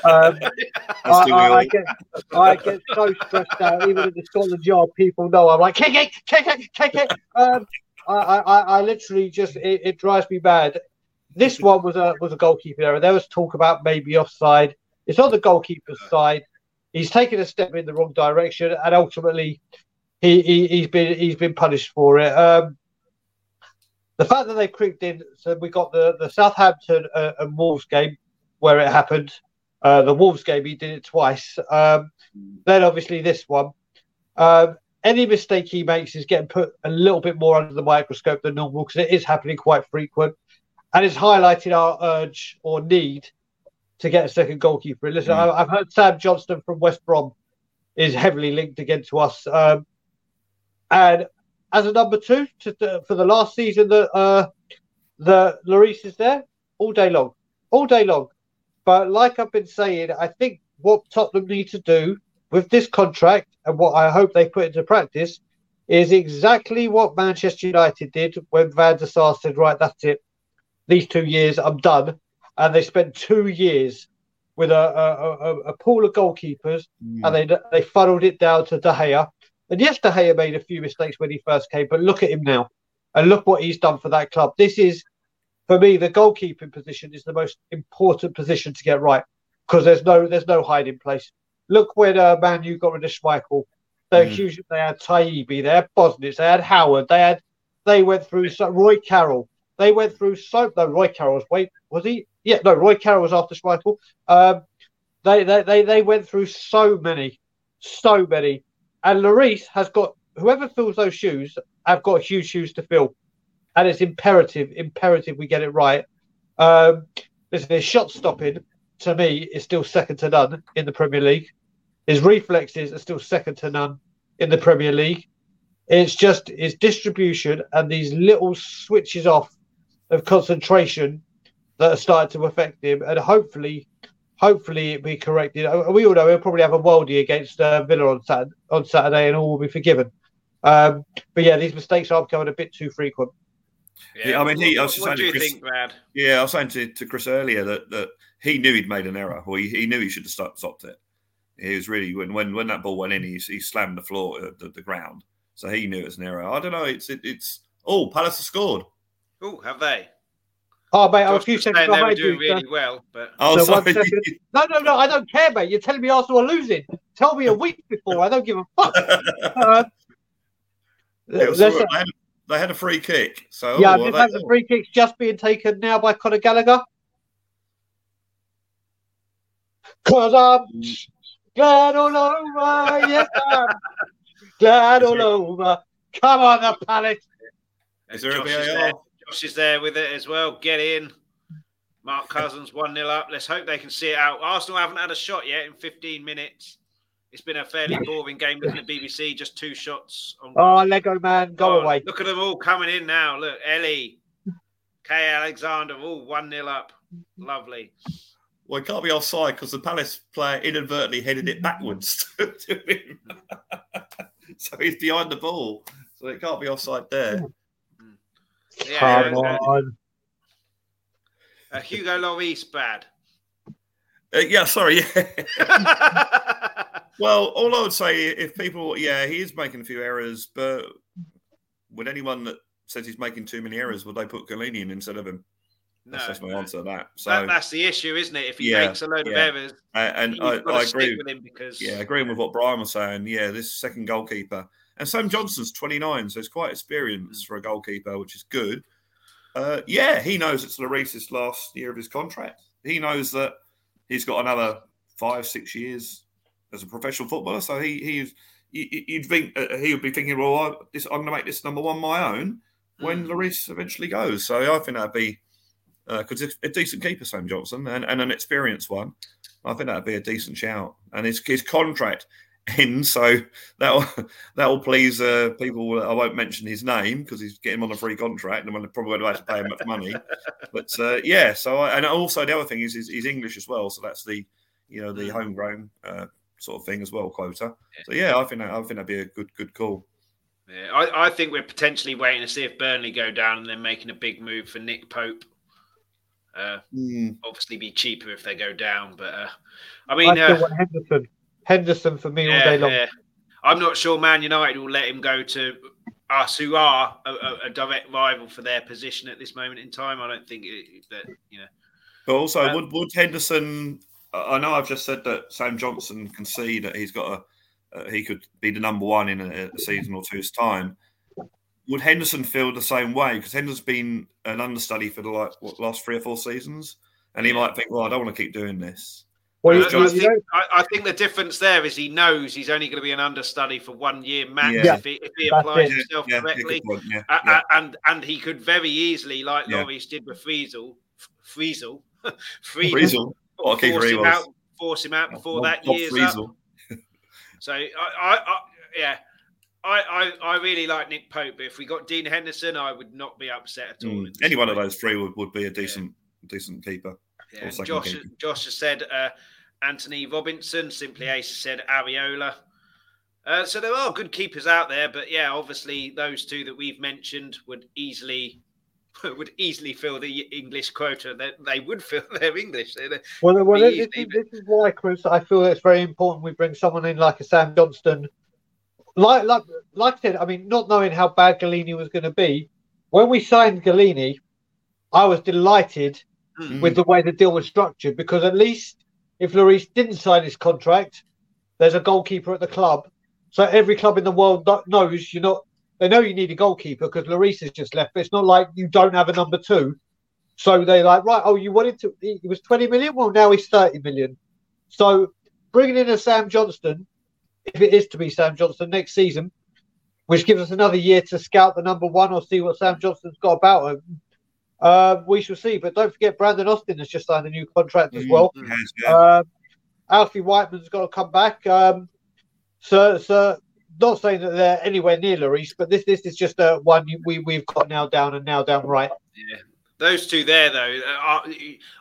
Um, I, I, I, get, I get so stressed out. Even in the Scotland Yard, people know I'm like kick it, kick it, kick it. Um, I, I, I literally just it, it, drives me mad. This one was a was a goalkeeper error. There was talk about maybe offside. It's on the goalkeeper's side. He's taken a step in the wrong direction, and ultimately, he, he has been he's been punished for it. Um, the fact that they creeped in, so we got the the Southampton uh, and Wolves game where it happened. Uh, the Wolves game, he did it twice. Um, then obviously this one. Um, any mistake he makes is getting put a little bit more under the microscope than normal because it is happening quite frequent, and it's highlighting our urge or need to get a second goalkeeper. Listen, mm. I, have heard Sam Johnston from West Brom is heavily linked again to us, um, and as a number two to, for the last season that uh, the Lloris is there all day long, all day long. But like I've been saying, I think what Tottenham need to do with this contract and what I hope they put into practice is exactly what Manchester United did when Van der Sar said, "Right, that's it. These two years, I'm done." And they spent two years with a, a, a, a pool of goalkeepers, mm. and they they funneled it down to De Gea and yes, De Gea made a few mistakes when he first came, but look at him now. And look what he's done for that club. This is, for me, the goalkeeping position is the most important position to get right because there's no there's no hiding place. Look when uh, Man U got rid of Schmeichel. They mm. accused they had Taibi, they had Bosnich, they had Howard, they had they went through so, Roy Carroll. They went through so no Roy Carroll's wait was he? Yeah, no Roy Carroll was after Schmeichel. Um, they, they they they went through so many, so many. And Lloris has got whoever fills those shoes I've got huge shoes to fill, and it's imperative, imperative we get it right. Um, listen, his shot stopping to me is still second to none in the Premier League. His reflexes are still second to none in the Premier League. It's just his distribution and these little switches off of concentration that are starting to affect him, and hopefully hopefully it'll be corrected. We all know he'll probably have a worldie against uh, Villa on Saturday, on Saturday, and all will be forgiven. Um, but yeah, these mistakes are becoming a bit too frequent.
Yeah, yeah I mean, he. I was
what do you Chris, think, Brad?
Yeah, I was saying to, to Chris earlier that, that he knew he'd made an error, or he, he knew he should have stopped, stopped it. He was really when when when that ball went in, he, he slammed the floor, uh, the, the ground, so he knew it was an error. I don't know. It's it, it's oh, Palace have scored.
Oh, have they?
Oh, mate, I'm a few seconds
behind they were doing you. Really well, but
oh, so sorry.
No, no, no, I don't care, mate. You're telling me Arsenal are losing. Tell me a week before. I don't give a fuck. uh,
they, had, they, had, a free kick. So
yeah, oh, have the free kicks just being taken now by Conor Gallagher? Cause I'm glad all over. Yes, I'm glad all over. Come on, the Palace.
Is there a VAR?
Josh is there with it as well. Get in. Mark Cousins 1 0 up. Let's hope they can see it out. Arsenal haven't had a shot yet in 15 minutes. It's been a fairly boring game looking at BBC, just two shots.
On... Oh, Lego man, go oh, away.
Look at them all coming in now. Look, Ellie, K. Alexander, all 1 0 up. Lovely.
Well, it can't be offside because the Palace player inadvertently headed it backwards to him. so he's behind the ball. So it can't be offside there.
Yeah, Come on.
Uh, Hugo Lloris bad.
Uh, yeah, sorry. Yeah. well, all I would say, if people, yeah, he is making a few errors, but would anyone that says he's making too many errors, would they put Gollini in instead of him? No, That's just my answer to that. So
that, that's the issue, isn't it? If he yeah, makes a load yeah. of errors,
and, and I, I agree
with him because
yeah, agreeing with what Brian was saying. Yeah, this second goalkeeper and Sam Johnston's 29, so he's quite experienced for a goalkeeper, which is good. Uh, yeah, he knows it's Lloris's last year of his contract. He knows that he's got another five, six years as a professional footballer. So he he's you'd think uh, he would be thinking, well, I, this, I'm going to make this number one my own when mm. Lloris eventually goes. So I think that'd be because uh, a decent keeper, Sam Johnson, and, and an experienced one. I think that'd be a decent shout. And his his contract end. So that'll that'll please uh, people. I won't mention his name because he's getting on a free contract, and I'm probably won't have to pay him much money. But uh, yeah, so I, and also the other thing is, is he's English as well, so that's the you know the homegrown uh, sort of thing as well quota. So yeah, I think that, I think that'd be a good good call.
Yeah, I, I think we're potentially waiting to see if Burnley go down and then making a big move for Nick Pope. Uh, mm. Obviously, be cheaper if they go down, but uh, I mean, I uh,
Henderson. Henderson for me yeah, all day long. Yeah.
I'm not sure Man United will let him go to us, who are a, a, a, direct rival for their position at this moment in time. I don't think it, that you know.
But also, um, would would Henderson? I know I've just said that Sam Johnston can see that he's got a uh, he could be the number one in a, a, season or two's time. Would Henderson feel the same way? Because Henderson's been an understudy for the like what, last three or four seasons, and he might think, "Well, I don't want to keep doing this."
Well, I, think, I, I, think, the difference there is he knows he's only going to be an understudy for one year max yeah. if he, if he applies himself yeah, correctly, yeah, and and he could very easily, like yeah. Lloris did with Friedel, Friedel, Friedel, force him out, force him out before that year's up. so I, I, yeah. I, I, I really like Nick Pope, but if we got Dean Henderson, I would not be upset at all. Mm.
Any one of those three would, would be a decent decent keeper.
Yeah, Josh, Josh has said uh, Anthony Robinson. Simply Ace said Areola. Uh, so there are good keepers out there, but yeah, obviously those two that we've mentioned would easily would easily fill the English quota. They, they would fill their English. They,
well, well this, easily, is, this, is, why, Chris, I feel it's very important we bring someone in like a Sam Johnston. Like, like, like I said, I mean, not knowing how bad Gollini was going to be, when we signed Gollini, I was delighted mm. with the way the deal was structured because at least if Lloris didn't sign his contract, there's a goalkeeper at the club. So every club in the world knows you're not. They know you need a goalkeeper because Lloris has just left. But it's not like you don't have a number two. So they're like, right, oh, you wanted to. He was 20 million. Well, now he's 30 million. So bringing in a Sam Johnston, if it is to be Sam Johnston next season, which gives us another year to scout the number one or see what Sam Johnston's got about him. Uh, we shall see. But don't forget, Brandon Austin has just signed a new contract as mm, well. Mm-hmm. Uh, Alfie Whiteman's got to come back. Um, so, so not saying that they're anywhere near Lloris, but this this is just a one we we've got now down and now down right.
Yeah. Those two there, though, aren't,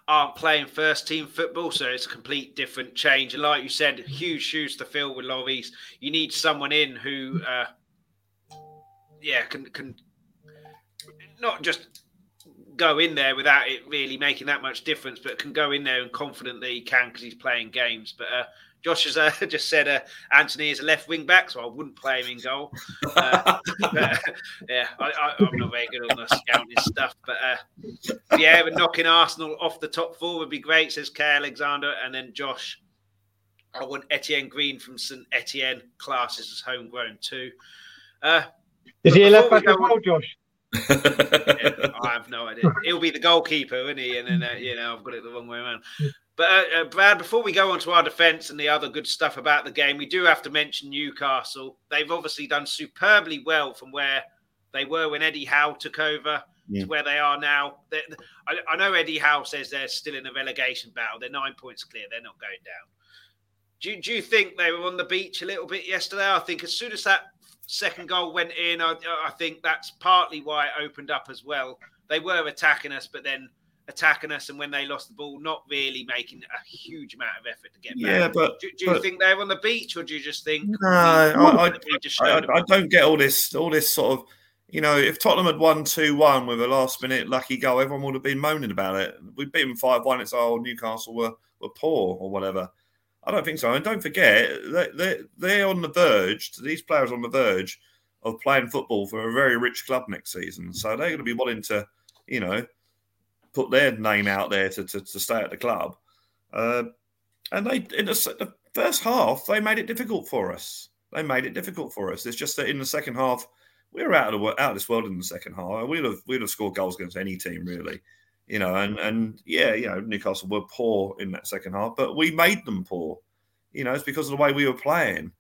aren't playing first team football, so it's a complete different change. And like you said, huge shoes to fill with Lloris. You need someone in who, uh, yeah, can can not just go in there without it really making that much difference, but can go in there and confident that he can because he's playing games. But uh, Josh has uh, just said uh, Anthony is a left wing back, so I wouldn't play him in goal. Uh, but, yeah, I, am not very good on the scouting stuff, but uh, yeah, but knocking Arsenal off the top four would be great, says Kay Alexander, and then Josh. I want Etienne Green from St Etienne classes as homegrown too. Uh,
is he a left back as well, Josh?
Yeah, I have no idea. He'll be the goalkeeper, isn't he? And then uh, you know I've got it the wrong way around. But uh, uh, Brad, before we go on to our defence and the other good stuff about the game, we do have to mention Newcastle. They've obviously done superbly well from where they were when Eddie Howe took over yeah. to where they are now. I, I, know Eddie Howe says they're still in a relegation battle. They're nine points clear. They're not going down. Do, do you think they were on the beach a little bit yesterday? I think as soon as that second goal went in. I, I, think that's partly why it opened up as well. They were attacking us, but then attacking us, and when they lost the ball, not really making a huge amount of effort to get back.
Yeah, but
do, do you
but,
think they're on the beach, or do you just think?
No, I, I, I, don't get all this, all this sort of. You know, if Tottenham had won 2 1 with a last minute lucky goal, everyone would have been moaning about it. We beat them 5 1. It's, oh, Newcastle were, were poor or whatever. I don't think so. And don't forget, they, they, are on the verge, these players on the verge of playing football for a very rich club next season. So they're going to be wanting to, you know, put their name out there to, to, to stay at the club. Uh, and they, in the, the first half, they made it difficult for us. They made it difficult for us. It's just that in the second half, we were out of the, out of this world in the second half. We'd have we'd have scored goals against any team really you know, and and yeah, you know, Newcastle were poor in that second half, but we made them poor. You know, it's because of the way we were playing.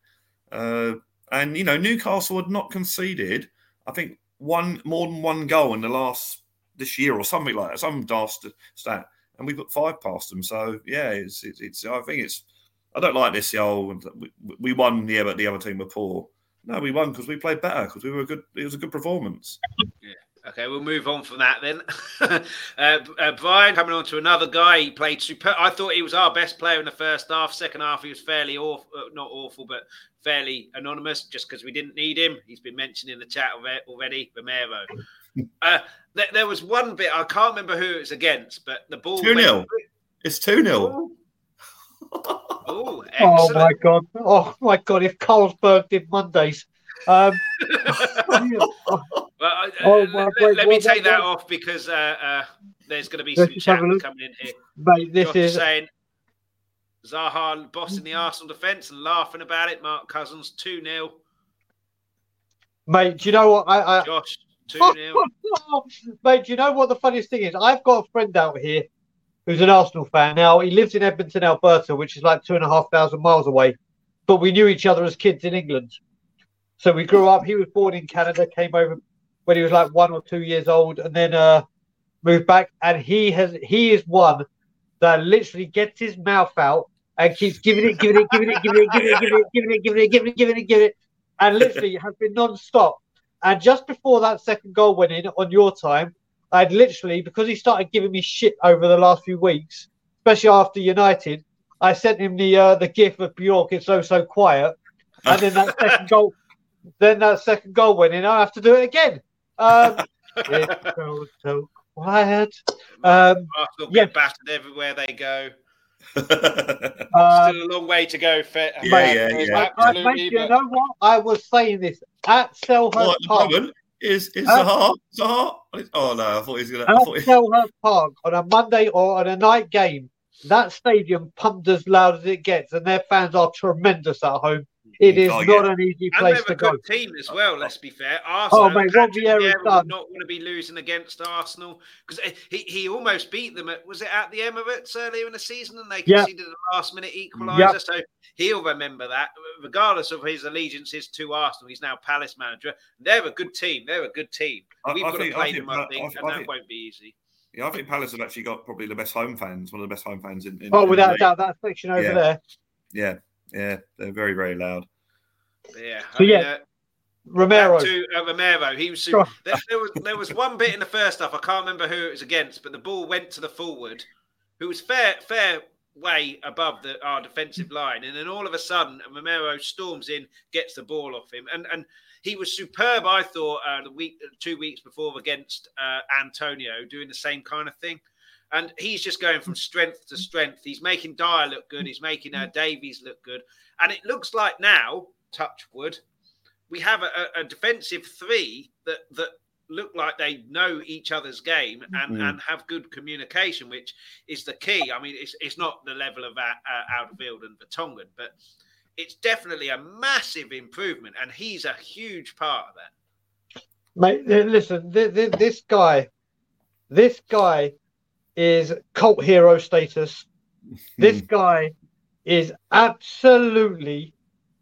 Uh, and you know, Newcastle had not conceded, I think, one more than one goal in the last this year or something like that, some daft stat, and we put five past them. So yeah, it's it's, it's I think it's I don't like this. The old we, we won, yeah, but the other team were poor. No, we won because we played better because we were good. It was a good performance.
Yeah. Okay, we'll move on from that then. uh, uh, Brian coming on to another guy. He played super. I thought he was our best player in the first half. Second half, he was fairly awful, uh, not awful, but fairly anonymous, just because we didn't need him. He's been mentioned in the chat already. Romero. Uh, th- there was one bit I can't remember who it was against, but the ball.
Two 0 It's two 0
Oh,
oh my god! Oh my god! If Carlsberg did Mondays, um,
well, uh, oh, let, let, let me take that off because uh, uh, there's going to be some chat coming in here.
Mate, this Josh is
saying Zaha bossing the Arsenal defence and laughing about it. Mark Cousins two 0
Mate, do you know what? I,
I... Josh two 0
Mate, do you know what the funniest thing is? I've got a friend out here who's an Arsenal fan. Now he lives in Edmonton, Alberta, which is like two and a half thousand miles away. But we knew each other as kids in England. So we grew up. He was born in Canada, came over when he was like one or two years old, and then uh, moved back. And he has he is one that literally gets his mouth out and keeps giving it, giving it, giving it, giving it, giving it, giving it, giving it, giving it, giving it, giving it, giving it, and literally has been non-stop. And just before that second goal went in on your time, I'd literally because he started giving me shit over the last few weeks, especially after United. I sent him the uh, the gif of Bjork. It's so so quiet, and then that second goal then that second goal went in. I have to do it again. Um, it's so, so quiet. Um,
Arsenal yeah. get battered everywhere they go. um, Still a long way to go.
Fit. Yeah, yeah, yeah.
Absolutely, I, mate, you know what? I was saying this at Selhurst what, Park.
Is is uh, Zaha? Zaha? Oh no! I thought he was gonna.
At he... Selhurst Park on a Monday or on a night game, that stadium pumped as loud as it gets, and their fans are tremendous at home. It is oh, not an easy place to go.
A good team as well. Let's be fair. Oh, Arsenal, oh mate,
what Vieira's done.
Not going to be losing against Arsenal because he, he almost beat them at was it at the Emirates earlier in the season and they conceded yep. a last minute equaliser. Yep. So he'll remember that, regardless of his allegiances to Arsenal. He's now Palace manager. They're a good team. They're a good team. We've I, got think, to play them, I think, I, and that think, won't be easy.
Yeah, I think Palace have actually got probably the best home fans, one of the best home fans in. in
oh, without a doubt, that section over
yeah.
there.
Yeah, yeah, they're very, very loud.
Yeah.
So yeah. Uh, Romero.
To, uh, Romero, he was. There, there, was there was one bit in the first half. I can't remember who it was against, but the ball went to the forward, who was fair fair way above the our defensive line, and then all of a sudden, Romero storms in, gets the ball off him, and and he was superb. I thought uh, the week two weeks before against uh, Antonio, doing the same kind of thing. And he's just going from strength to strength. He's making Dier look good. He's making uh, Davies look good. And it looks like now touch wood, we have a, a, defensive three that that look like they know each other's game and, mm. and have good communication, which is the key. I mean, it's it's not the level of uh, uh Alderweireld and Vertonghen, but it's definitely a massive improvement, and he's a huge part of that.
Mate, listen, this guy, this guy is cult hero status. This guy is absolutely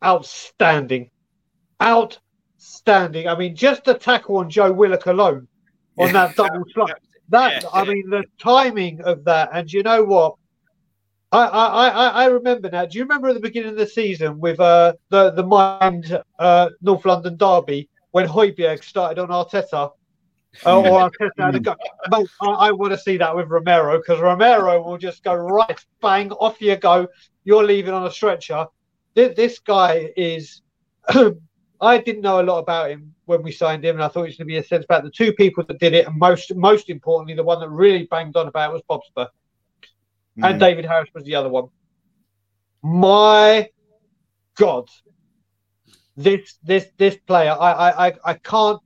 outstanding. Outstanding. I mean, just the tackle on Joe Willock alone on yeah, that double slot. That yeah, I mean, the timing of that, and you know what? I, I, I, I remember now. Do you remember at the beginning of the season with uh, the the mind uh, North London derby when Højbjerg started on Arteta? Or Arteta go, Mate, I, I want to see that with Romero because Romero will just go right, bang, off you go. You're leaving on a stretcher, this, this guy is. I didn't know a lot about him when we signed him, and I thought it was going to be a sense about the two people that did it, and most most importantly, the one that really banged on about was Bob Spur, mm. and David Harris was the other one. My God, this this this player, I I I can't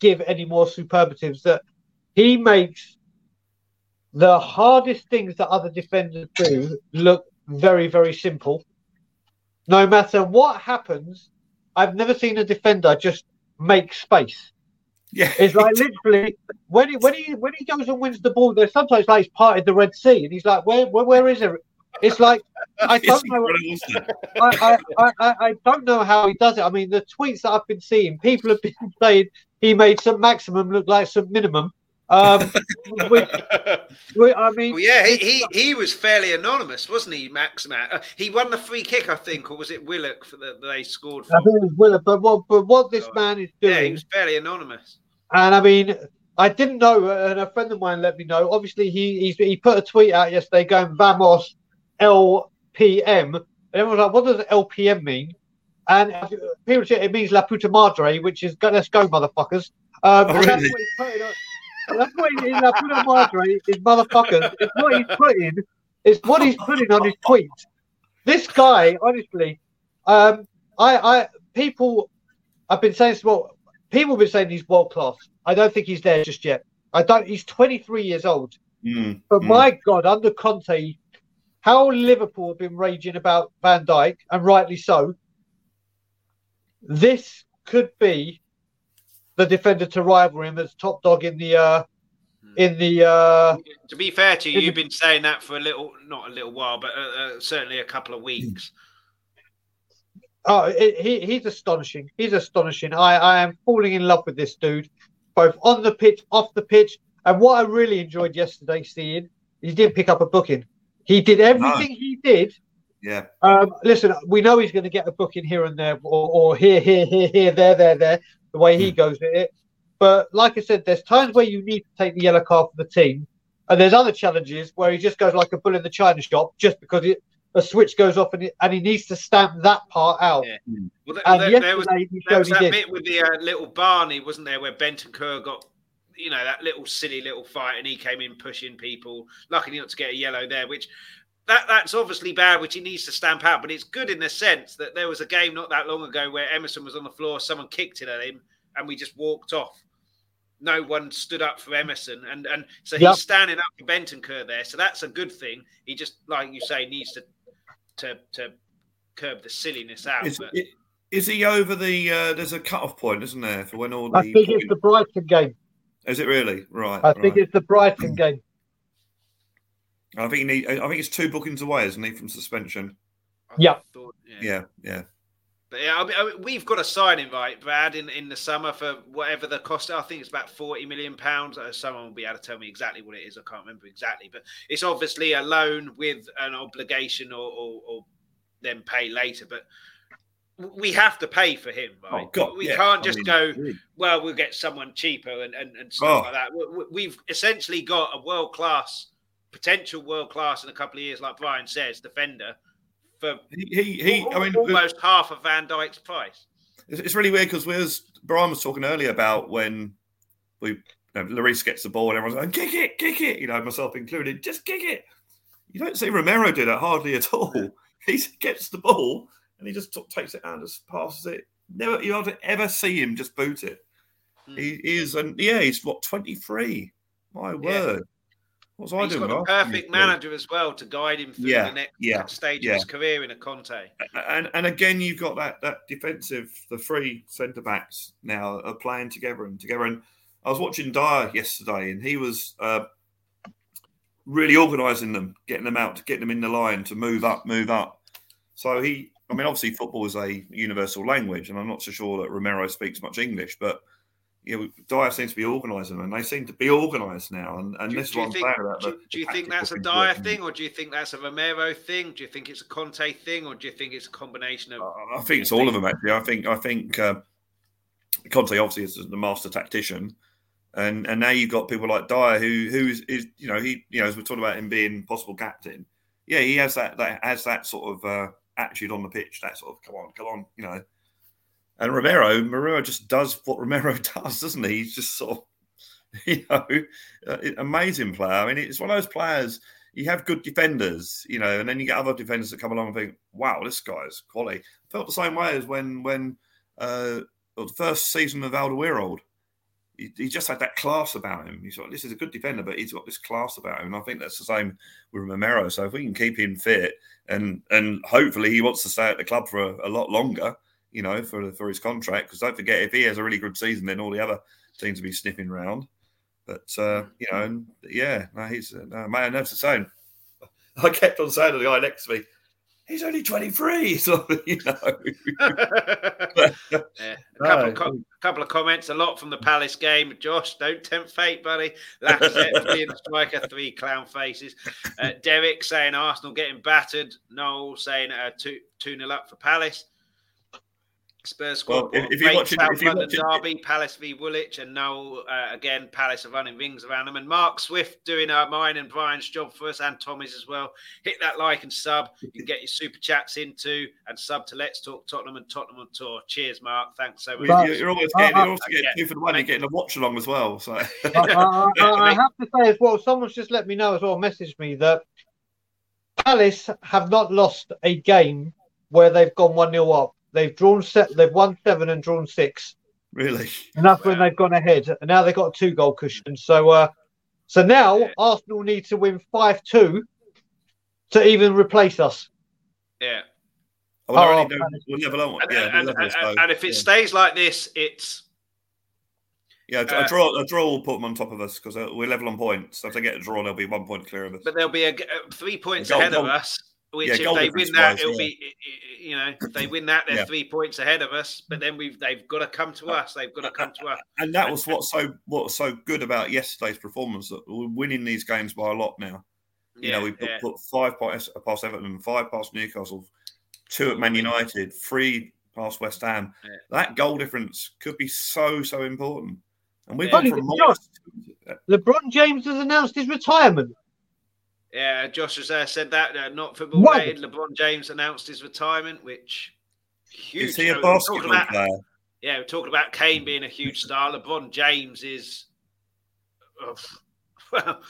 give any more superlatives that he makes the hardest things that other defenders do look very very simple no matter what happens, I've never seen a defender just make space.
Yeah,
it's like literally when he when he when he goes and wins the ball, there's sometimes like he's parted the Red Sea, and he's like, where where, where is it? It's like I don't know. I, I, I, I don't know how he does it. I mean, the tweets that I've been seeing, people have been saying he made Saint-Maximin look like some minimum. Um, which, which, I mean,
well, yeah, he, he he was fairly anonymous, wasn't he, Max? Matt, uh, he won the free kick, I think, or was it Willock for the they scored? For?
I think it was Willock, but what but what this
Oh,
man is doing,
Yeah, he was fairly anonymous.
and I mean, I didn't know, and a friend of mine let me know. Obviously, he he's, he put a tweet out yesterday going Vamos LPM, and everyone was like, "What does LPM mean?" And people say it means La Puta Madre, which is "Let's go, motherfuckers." Um,
Oh,
and that's what he's putting on- That's what he La Puta Madre is, motherfuckers. It's what he's putting. It's what he's putting on his tweet. This guy, honestly, um, I, I, people, I've been saying, well, people have been saying he's world class. I don't think he's there just yet. I don't. He's 23 years old.
Mm,
But
mm.
my God, under Conte, how Liverpool have been raging about Van Dijk, and rightly so. This could be the defender to rival him as top dog in the uh, in the uh,
To be fair to you, you've been saying that for a little, not a little while, but uh, uh, certainly a couple of weeks.
Oh, it, he he's astonishing. He's astonishing. I, I am falling in love with this dude, both on the pitch, off the pitch. And what I really enjoyed yesterday seeing, he didn't pick up a booking. He did everything he did.
Yeah.
Um, listen, we know he's going to get a booking here and there, or, or here, here, here, here, there, there, there. The way he goes with it. But like I said, there's times where you need to take the yellow card for the team, and there's other challenges where he just goes like a bull in the china shop, just because it, a switch goes off and, it, and he needs to stamp that part out.
Yeah. Well, th-
And
there, there was,
he
there was
he
that
did.
bit with the uh, little Barney, wasn't there, where Bentancur got, you know, that little silly little fight, and he came in pushing people. Luckily not to get a yellow there, which that that's obviously bad, which he needs to stamp out. But it's good in the sense that there was a game not that long ago where Emerson was on the floor, someone kicked it at him, and we just walked off. No one stood up for Emerson, and and so he's
Yep.
standing up for Bentancur there. So that's a good thing. He just, like you say, needs to to to curb the silliness out.
Is,
but-
is he over the? Uh, there's a cut-off point, isn't there, for when all
I
the?
think it's the Brighton game.
Is it really right?
I think it's the Brighton game.
I think he need, I think it's two bookings away, isn't he, from suspension?
I
Yeah.
thought- yeah.
Yeah, yeah.
But yeah, I mean, I mean, we've got a signing right, Brad, in, in the summer for whatever the cost. I think it's about forty million pounds. Uh, Someone will be able to tell me exactly what it is. I can't remember exactly, but it's obviously a loan with an obligation, or, or, or then pay later. But we have to pay for him, right?
Oh God,
we
yeah.
can't
I
just
mean,
go.
really.
Well, we'll get someone cheaper and and, and stuff
Oh.
like that. We- we- We've essentially got a world class, potential world class in a couple of years, like Brian says, defender for
He, he, he I mean,
almost half of Van Dijk's price.
It's, really weird because we was Brian was talking earlier about when we you know, Lloris gets the ball and everyone's like, kick it, kick it, you know, myself included, just kick it. You don't see Romero do that hardly at all. He gets the ball and he just t- takes it out and just passes it. Never, you hardly ever see him just boot it.
Hmm.
He, he is, and yeah, he's what twenty three. My word, what's I
He's
doing?
got
when
perfect
23?
manager as well to guide him through
Yeah,
the next
yeah,
stage
yeah.
of his career in a Conte.
and and again, you've got that that defensive, the three centre backs now are playing together and together. And I was watching Dier yesterday, and he was uh, really organising them, getting them out, getting them in the line to move up, move up. So he, I mean, obviously football is a universal language, and I'm not so sure that Romero speaks much English, but you know, Dier seems to be organising them, and they seem to be organised now. And, and
Do,
this is
do
what I'm
think,
about
do, do you think that's a
Dier
thing, or do you think that's a Romero thing? Do you think it's a Conte thing, or do you think it's a combination of?
I think it's all of them actually. I think I think uh, Conte obviously is the master tactician, and and now you've got people like Dier who who is, is you know he you know as we're talking about him being possible captain. Yeah, he has that that has that sort of uh, attitude on the pitch. That sort of come on, come on, you know. And Romero, Romero just does what Romero does, doesn't he? He's just sort of, you know, uh, amazing player. I mean, it's one of those players. You have good defenders, you know, and then you get other defenders that come along and think, "Wow, this guy's quality." I felt the same way as when when uh, well, the first season of Alderweireld. He, he just had that class about him. He's like, this is a good defender, but he's got this class about him. And I think that's the same with Romero. So if we can keep him fit, and and hopefully he wants to stay at the club for a, a lot longer, you know, for for his contract. Because don't forget, if he has a really good season, then all the other teams will be sniffing around. But uh, you know, and yeah, no, he's uh, no, man. That's the same. I kept on saying to the guy next to me, "He's only twenty three. So you know, but,
a couple, of co- couple of comments, a lot from the Palace game. Josh, don't tempt fate, buddy. Lacazette being the striker, three clown faces. Uh, Derek saying Arsenal getting battered. Noel saying uh, 2 2 nil up for Palace. Spurs squad. Well, if, if you watch South if you London Derby, Palace v Woolwich, and now uh, again Palace are running rings around them. And Mark Swift doing uh, mine and Brian's job for us, and Tommy's as well. Hit that like and sub. You can get your super chats into and sub to Let's Talk Tottenham and Tottenham on tour. Cheers, Mark. Thanks so much.
Well, you're, always getting, you're also getting two for the one. You're getting a watch along as well. So I,
I, I have to say as well. Someone's just let me know as well. Messaged me that Palace have not lost a game where they've gone one 0 up They've drawn set. They've won seven and drawn six.
Really?
And that's wow. when they've gone ahead. And now they've got a two goal cushion. So, uh, so now yeah. Arsenal need to win five two to even replace us.
Yeah.
Oh, oh, we'll level on.
And, yeah, and, and, and, if it yeah. stays like this, it's
yeah, a uh, draw. A draw will put them on top of us because uh, we're level on points. So if they get a draw, they'll be one point clear of us.
But they'll be a, a three points goal, ahead goal, of us. Which yeah, if they win that, it'll yeah. be you know if they win that, they're yeah. three points ahead of us. But then we've they've got to come to uh, us. They've got to come to us.
And that was what's so what's so good about yesterday's performance that we're winning these games by a lot now. You know, we put, put five past, past Everton, five past Newcastle, two at Man mm. United, three past West Ham. That goal difference could be so so important. And we've gone from
LeBron James has announced his retirement.
Yeah, Josh has uh, said that. Uh, not football related. LeBron James announced his retirement, which huge.
Is he a basketball about, player?
Yeah, we're talking about Kane being a huge star. LeBron James is, oh, well,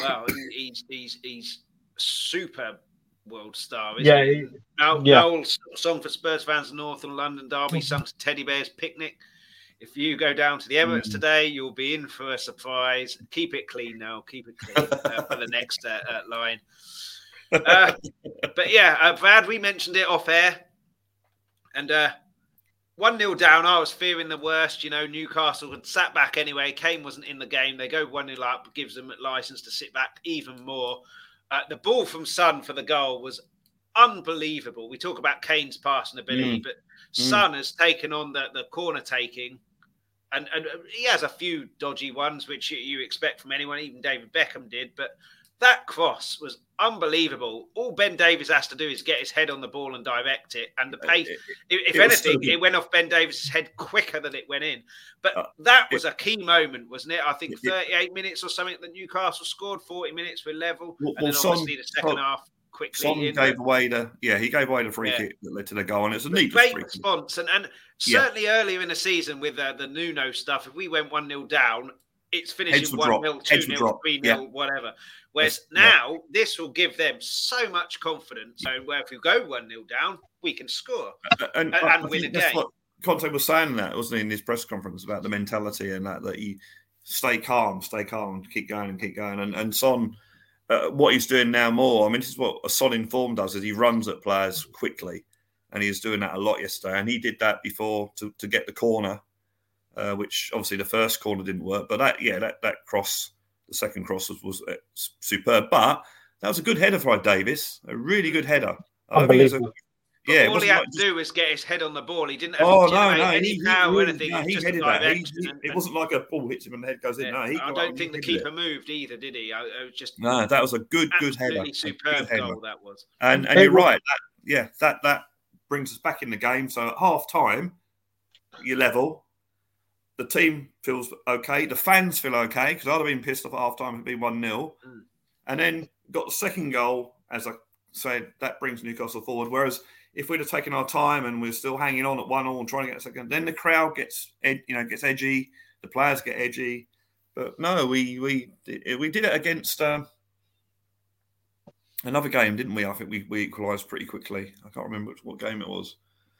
well, he's he's he's super world star. yeah, he? Now, yeah. Noel, song for Spurs fans, North and London Derby, sung to Teddy Bear's Picnic. If you go down to the Emirates mm. today, you'll be in for a surprise. Keep it clean now. Keep it clean uh, for the next uh, uh, line. Uh, but yeah, uh, Brad, we mentioned it off air. And uh, 1 0 down, I was fearing the worst. You know, Newcastle had sat back anyway. Kane wasn't in the game. They go 1 0 up, gives them license to sit back even more. Uh, the ball from Son for the goal was unbelievable. We talk about Kane's passing ability, mm. but Son mm. has taken on the, the corner taking and and uh, he has a few dodgy ones which you expect from anyone. Even David Beckham did, but that cross was unbelievable. All Ben Davies has to do is get his head on the ball and direct it, and the uh, pace. It, it, if it anything, it went off Ben Davies' head quicker than it went in. But uh, that was a key moment, wasn't it? I think 38 minutes or something that Newcastle scored, 40 minutes for level, well, and then obviously the second half quickly.
Son gave away the yeah, he gave away the free yeah. kick that led to the goal, and it's a neat
great response. And and certainly yeah. earlier in the season with uh, the Nuno stuff, if we went one 0 down, it's finishing one 0 two 0 three 0 whatever. Whereas now this will give them so much confidence. So where if we go one 0 down, we can score and, and, and win a game. What
Conte was saying that wasn't he in his press conference about the mentality and that that you stay calm, stay calm, keep going and keep going, and and Son uh, what he's doing now more. I mean, this is what a solid form does: is he runs at players quickly, and he was doing that a lot yesterday. And he did that before to, to get the corner, uh, which obviously the first corner didn't work. But that, yeah, that that cross, the second cross was, was uh, superb. But that was a good header for Davies, a really good header.
Unbelievable.
But yeah, all he had like to do was get his head on the ball. He didn't have oh, no, no, any he, power or anything. No, he headed that. He,
he, it wasn't like a ball hits him and the head goes in. Yeah, no,
I don't think the keeper it. moved either, did he? I, I was just
no. That was a good, good header.
Superb
good
goal that was.
And and you're right. That, yeah, that that brings us back in the game. So at half time, you level. The team feels okay. The fans feel okay because I'd have been pissed off at half time if it had been 1 0. Mm. And then got the second goal, as I said, that brings Newcastle forward. Whereas if we'd have taken our time and we're still hanging on at one all and trying to get a second, then the crowd gets ed, you know gets edgy, the players get edgy. But no, we we we did it against um, another game, didn't we? I think we, we equalised pretty quickly. I can't remember what game it was.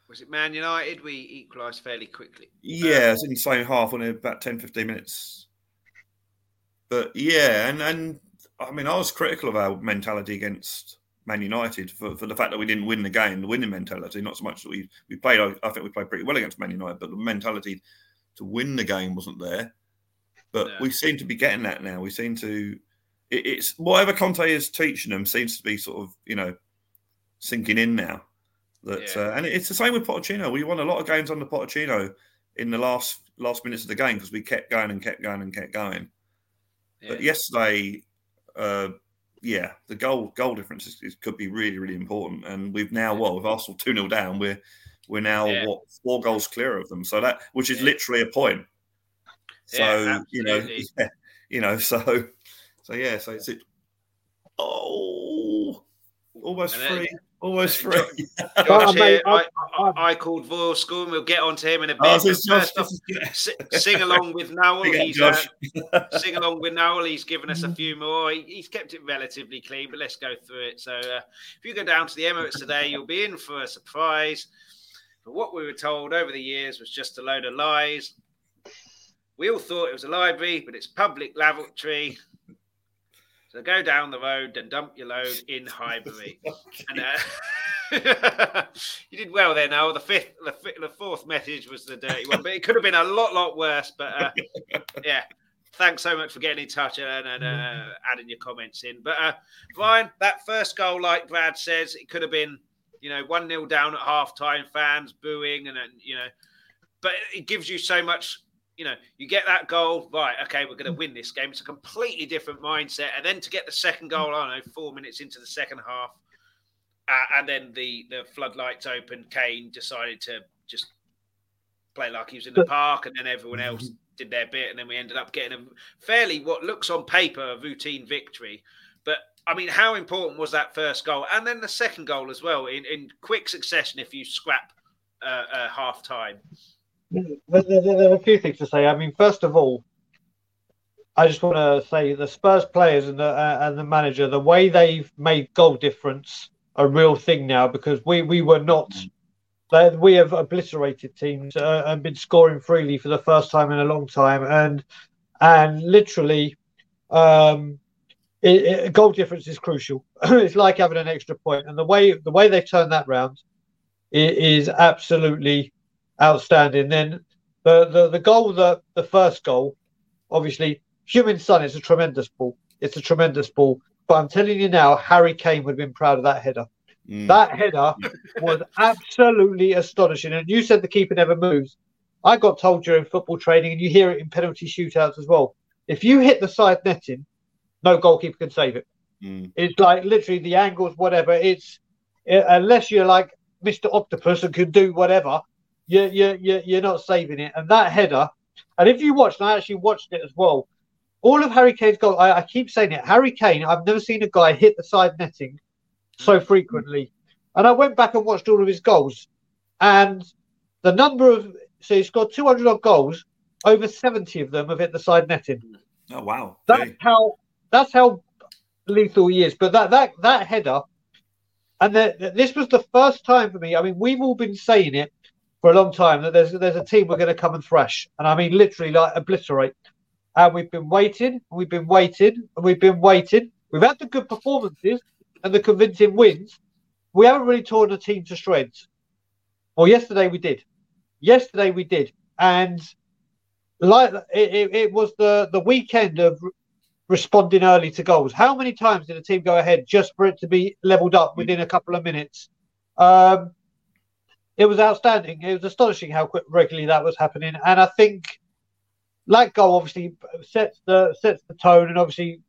Was it Man United? We equalised fairly quickly.
Yeah, it's in the same half, only about 10, 15 minutes. But yeah, and and I mean, I was critical of our mentality against Man United for, for the fact that we didn't win the game, the winning mentality. Not so much that we we played. I, I think we played pretty well against Man United, but the mentality to win the game wasn't there. But yeah. we seem to be getting that now. We seem to. It, it's whatever Conte is teaching them seems to be sort of you know sinking in now. That
Yeah.
uh, and it's the same with Pochettino. We won a lot of games under Pochettino in the last last minutes of the game because we kept going and kept going and kept going. But yesterday, uh, yeah, the goal goal difference is, is, could be really really important. And we've now what with Arsenal two 0 down, we're we're now
Yeah.
what four goals clear of them. So that which is
Yeah.
literally a point. So
Yeah,
you know, you know, so so yeah, so it's it. Oh, almost
And then-
free, almost free.
Josh
Oh,
here, I,
I-
I, I called Royal School, and we'll get on to him in a bit.
Oh,
but
Josh.
off,
This is,
si- sing along with Noel. He's uh, sing along with Noel. He's given us a few more. He, he's kept it relatively clean, but let's go through it. So, uh, if you go down to the Emirates today, you'll be in for a surprise. But what we were told over the years was just a load of lies. We all thought it was a library, but it's public lavatory. So go down the road and dump your load in Highbury. And, uh, you did well there. Now the fifth, the, fifth, the fourth message was the dirty one, but it could have been a lot, lot worse. But uh, yeah, thanks so much for getting in touch and, and uh, adding your comments in. But uh, Ryan, that first goal, like Brad says, it could have been, you know, one 0 down at half time, fans booing, and then you know, but it gives you so much. You know, you get that goal, right? Okay, we're going to win this game. It's a completely different mindset, and then to get the second goal, I don't know, four minutes into the second half, uh, and then the the floodlights opened. Kane decided to just play like he was in the park, and then everyone else did their bit, and then we ended up getting a fairly what looks on paper a routine victory. But I mean, how important was that first goal, and then the second goal as well in, in quick succession? If you scrap uh, uh, half time,
There, there- there- are a few things to say. I mean, first of all, I just want to say the Spurs players and the uh, and the manager, the way they've made goal difference a real thing now because we we were not. They, we have obliterated teams uh, and been scoring freely for the first time in a long time, and and literally, um, it, it, goal difference is crucial. it's like having an extra point, and the way the way they've turned that round i- is absolutely outstanding. Then the, the the goal, the the first goal, obviously, Heung-min Son is a tremendous ball. It's a tremendous ball. But I'm telling you now, Harry Kane would have been proud of that header.
Mm.
That header was absolutely astonishing. And you said the keeper never moves. I got told during football training, and you hear it in penalty shootouts as well. If you hit the side netting, no goalkeeper can save it.
Mm.
It's like literally the angles, whatever. It's uh, unless you're like Mr. Octopus and can do whatever, you're you're you're, you're not saving it. And that header, and if you watched, and I actually watched it as well. All of Harry Kane's goals, I, I keep saying it. Harry Kane, I've never seen a guy hit the side netting so mm. frequently. And I went back and watched all of his goals, and the number of so he scored 200 odd goals, over 70 of them have hit the side netting.
Oh wow!
That's how that's how lethal he is. But that that that header, and the, this was the first time for me. I mean, we've all been saying it for a long time that there's there's a team we're going to come and thrash, and I mean literally like obliterate. And we've been waiting, we've been waiting, and we've been waiting. We've had the good performances and the convincing wins. We haven't really torn the team to shreds. Well, yesterday we did. Yesterday we did, and like it, it, it was the the weekend of responding early to goals. How many times did a team go ahead just for it to be leveled up within a couple of minutes? Um, it was outstanding. It was astonishing how quick regularly that was happening, and I think that goal obviously sets the sets the tone, and obviously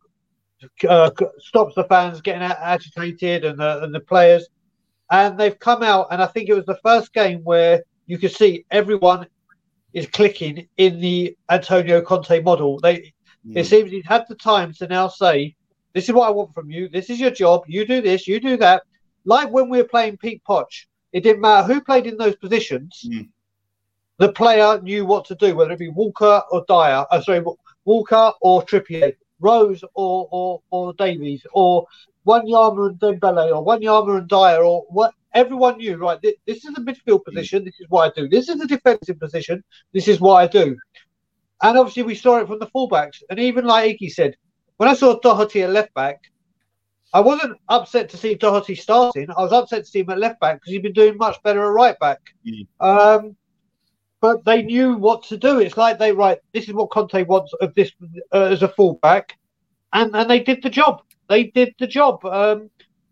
uh, stops the fans getting agitated and the and the players. And they've come out, and I think it was the first game where you could see everyone is clicking in the Antonio Conte model. They it
Mm.
seems he's had the time to now say, "This is what I want from you. This is your job. You do this. You do that." Like when we were playing Pete Poch, it didn't matter who played in those positions.
Mm.
The player knew what to do, whether it be Walker or Dier. Uh, sorry, Walker or Trippier, Rose or or or Davies, or Wanyama and Dembele, or one Wanyama and Dier, or what. Everyone knew, right? This, this is a midfield position. This is what I do. This is a defensive position. This is what I do. And obviously, we saw it from the fullbacks. And even like Iki said, when I saw Doherty at left back, I wasn't upset to see Doherty starting. I was upset to see him at left back because he'd been doing much better at right back.
Mm.
Um, but they knew what to do. It's like they right. This is what Conte wants of this uh, as a fullback, and and they did the job. They did the job. Um,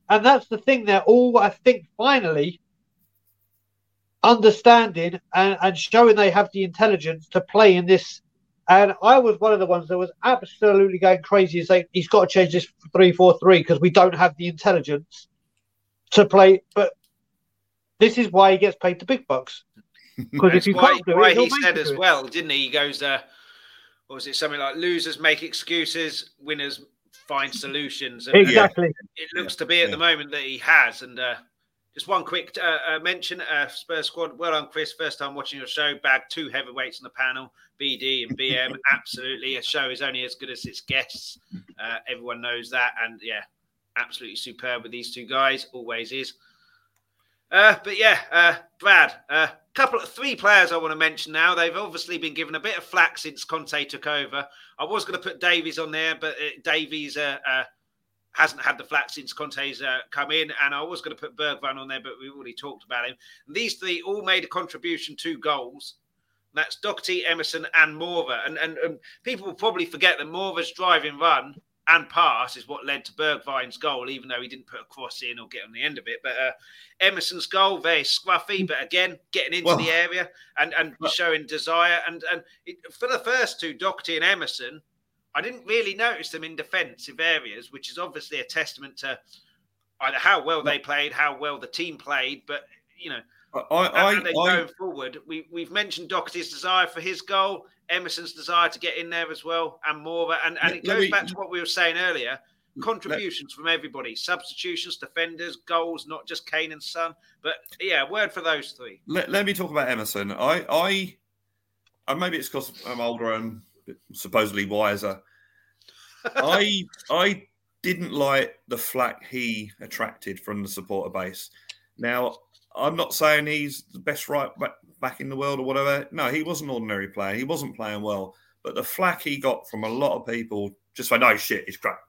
and that's the thing. They're all. I think finally, understanding and, and showing they have the intelligence to play in this. And I was one of the ones that was absolutely going crazy and saying he's got to change this three four three because we don't have the intelligence to play. But this is why he gets paid the big bucks. Because if you
why,
can't do
why
it, he'll make
said
you
as
do it.
well, didn't he? He goes, uh, what was it? Something like losers make excuses, winners find solutions. And, uh,
Exactly.
it looks to be at
yeah.
the moment that he has. And uh, just one quick uh, uh, mention: uh, Spurs squad. Well done, Chris. First time watching your show. Bagged two heavyweights on the panel, BD and BM. absolutely, a show is only as good as its guests. Uh, everyone knows that, and yeah, absolutely superb with these two guys. Always is. Uh, but yeah, uh, Brad, a uh, couple of three players I want to mention now. They've obviously been given a bit of flack since Conte took over. I was going to put Davies on there, but Davies uh, uh, hasn't had the flat since Conte's uh, come in, and I was going to put Bergwijn on there, but we already talked about him. And these three all made a contribution to goals. That's Doherty, Emerson, and Moura. And, and and people will probably forget that Moura's driving run and pass is what led to Bergwijn's goal, even though he didn't put a cross in or get on the end of it. But uh, Emerson's goal, very scruffy, but again, getting into
Well-
the area and, and
Well-
showing desire. And and it, for the first two, Doherty and Emerson, I didn't really notice them in defensive areas, which is obviously a testament to either how well they played, how well the team played. But, you know,
I, I,
and
I,
going forward, we, we've mentioned Doherty's desire for his goal, Emerson's desire to get in there as well, and more. And, and
Let-
it goes
me-
back to what we were saying earlier contributions from everybody, substitutions, defenders, goals, not just Kane and Son. But yeah, word for those three.
let, let me talk about Emerson. I, I, and maybe it's because I'm older and supposedly wiser. I, I didn't like the flack he attracted from the supporter base. Now, I'm not saying he's the best right back, back in the world or whatever. No, he was an ordinary player. He wasn't playing well. But the flack he got from a lot of people just went, no shit, he's crap.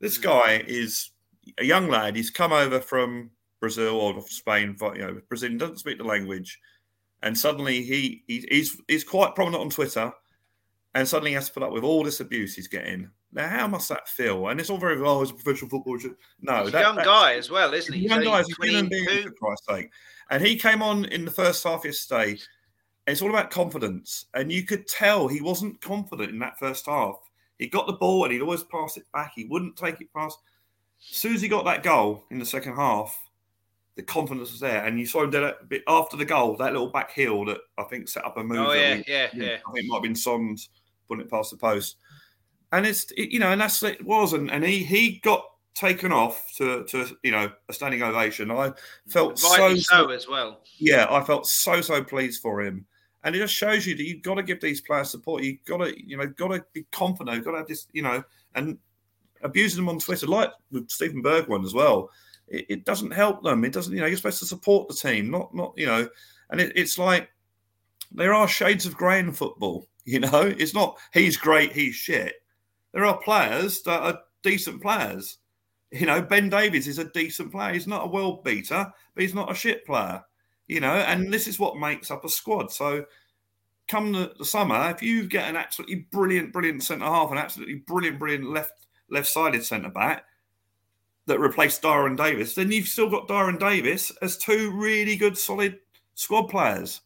This
Mm.
guy is a young lad. He's come over from Brazil or Spain. You know, Brazil doesn't speak the language, and suddenly he, he he's he's quite prominent on Twitter, and suddenly he has to put up with all this abuse he's getting. Now, how must that feel? And it's all very oh, well as a professional footballer. No,
He's a young guy as well, isn't he?
He's young guy, he's a human being, for Christ's sake. And he came on in the first half yesterday. It's all about confidence. And you could tell he wasn't confident in that first half. He got the ball and he'd always pass it back. He wouldn't take it past. As soon as he got that goal in the second half, the confidence was there. And you saw him do that bit after the goal, that little back heel that I think set up a move.
Oh, yeah,
we-
yeah, yeah.
I think it might have been Sons putting it past the post. And it's it- you know, and that's it was, and, and he he got taken off to to you know a standing ovation. I felt so,
so as well.
yeah, I felt so so pleased for him, and it just shows you that you've got to give these players support. You've got to you know got to be confident. You've got to have this you know and abusing them on Twitter like with Steven Bergwijn as well. It, it doesn't help them. It doesn't you know you're supposed to support the team, not not you know, and it, it's like there are shades of grey in football. You know, it's not he's great, he's shit. There are players that are decent players. You know, Ben Davies is a decent player. He's not a world beater, but he's not a shit player. You know, and this is what makes up a squad. So, come the, the summer, if you get an absolutely brilliant, brilliant centre half, an absolutely brilliant, brilliant left left sided centre back that replaced Darren Davies, then you've still got Darren Davies as two really good, solid squad players.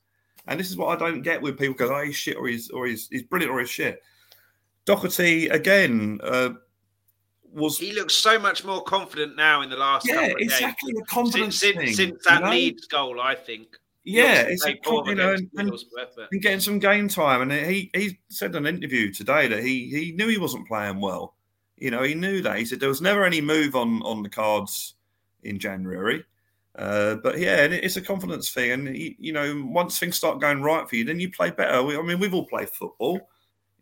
And this is what I don't get with people go, oh, he's shit or he's or he's, he's brilliant or he's shit. Doherty again uh, was
He looks so much more confident now in the last
yeah
couple of
exactly the confidence
Since,
thing.
since, that
you know?
Leeds goal, I think.
Yeah, it's a,
played poor
con- you know, and, and, and getting some game time. And he he said in an interview today that he he knew he wasn't playing well. You know, he knew that. He said there was never any move on on the cards in January. Uh, but yeah, it's a confidence thing. And you, you know, once things start going right for you, then you play better. We, I mean, we've all played football.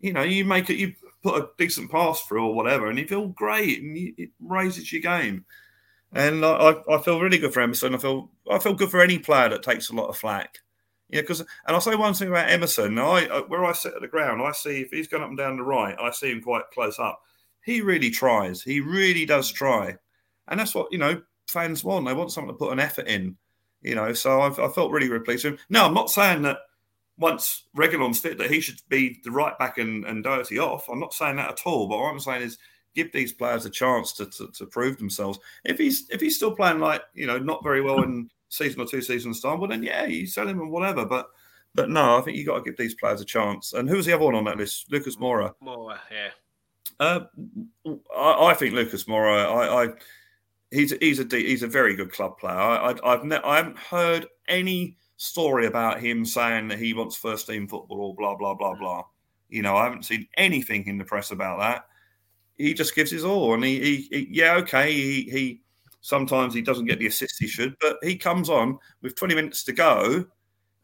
You know, you make it, you put a decent pass through or whatever, and you feel great, and you, it raises your game. And I, I- feel really good for Emerson. I feel I feel good for any player that takes a lot of flack. Yeah, because and I'll say one thing about Emerson. I where I sit at the ground, I see if he's going up and down the right, I see him quite close up. He really tries. He really does try, and that's what you know fans want. They want someone to put an effort in. You know, so I've, I felt really, really pleased with him. No, I'm not saying that once Reguilón's fit that he should be the right back and, and Doherty off. I'm not saying that at all. But what I'm saying is give these players a chance to, to, to prove themselves. If he's if he's still playing like you know not very well in season or two seasons time, well then yeah, you sell him and whatever. But but no, I think you got to give these players a chance. And who's the other one on that list? Lucas Mora.
Moura, yeah.
Uh, I, I, think Lucas Moura. I, I he's he's a he's a very good club player. I, I have ne- I haven't heard any story about him saying that he wants first team football or blah blah blah blah. You know, I haven't seen anything in the press about that. He just gives his all, and he, he, he yeah okay he he sometimes he doesn't get the assists he should, but he comes on with 20 minutes to go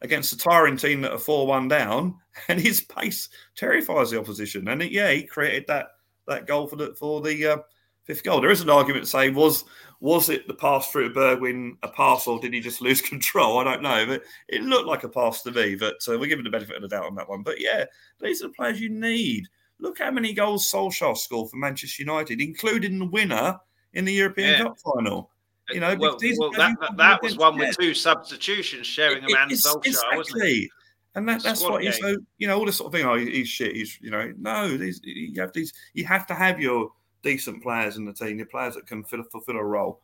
against a tiring team that are 4 1 down, and his pace terrifies the opposition. And it, yeah, he created that that goal for the for the uh, fifth goal. There is an argument to say was was it the pass through to Bergwijn a pass or did he just lose control? I don't know, but it looked like a pass to me. But uh, we're giving the benefit of the doubt on that one. But yeah, these are the players you need. Look how many goals Solskjaer scored for Manchester United, including the winner in the European yeah. Cup final. You know,
well, well that, that, that was one with two substitutions, sharing a man Solskjaer, exactly. Wasn't it?
And that, that's what he's so you know all this sort of thing. Oh, he's shit. He's you know no. These you have these. You have to have your decent players in the team. Your players that can fill, fulfill a role.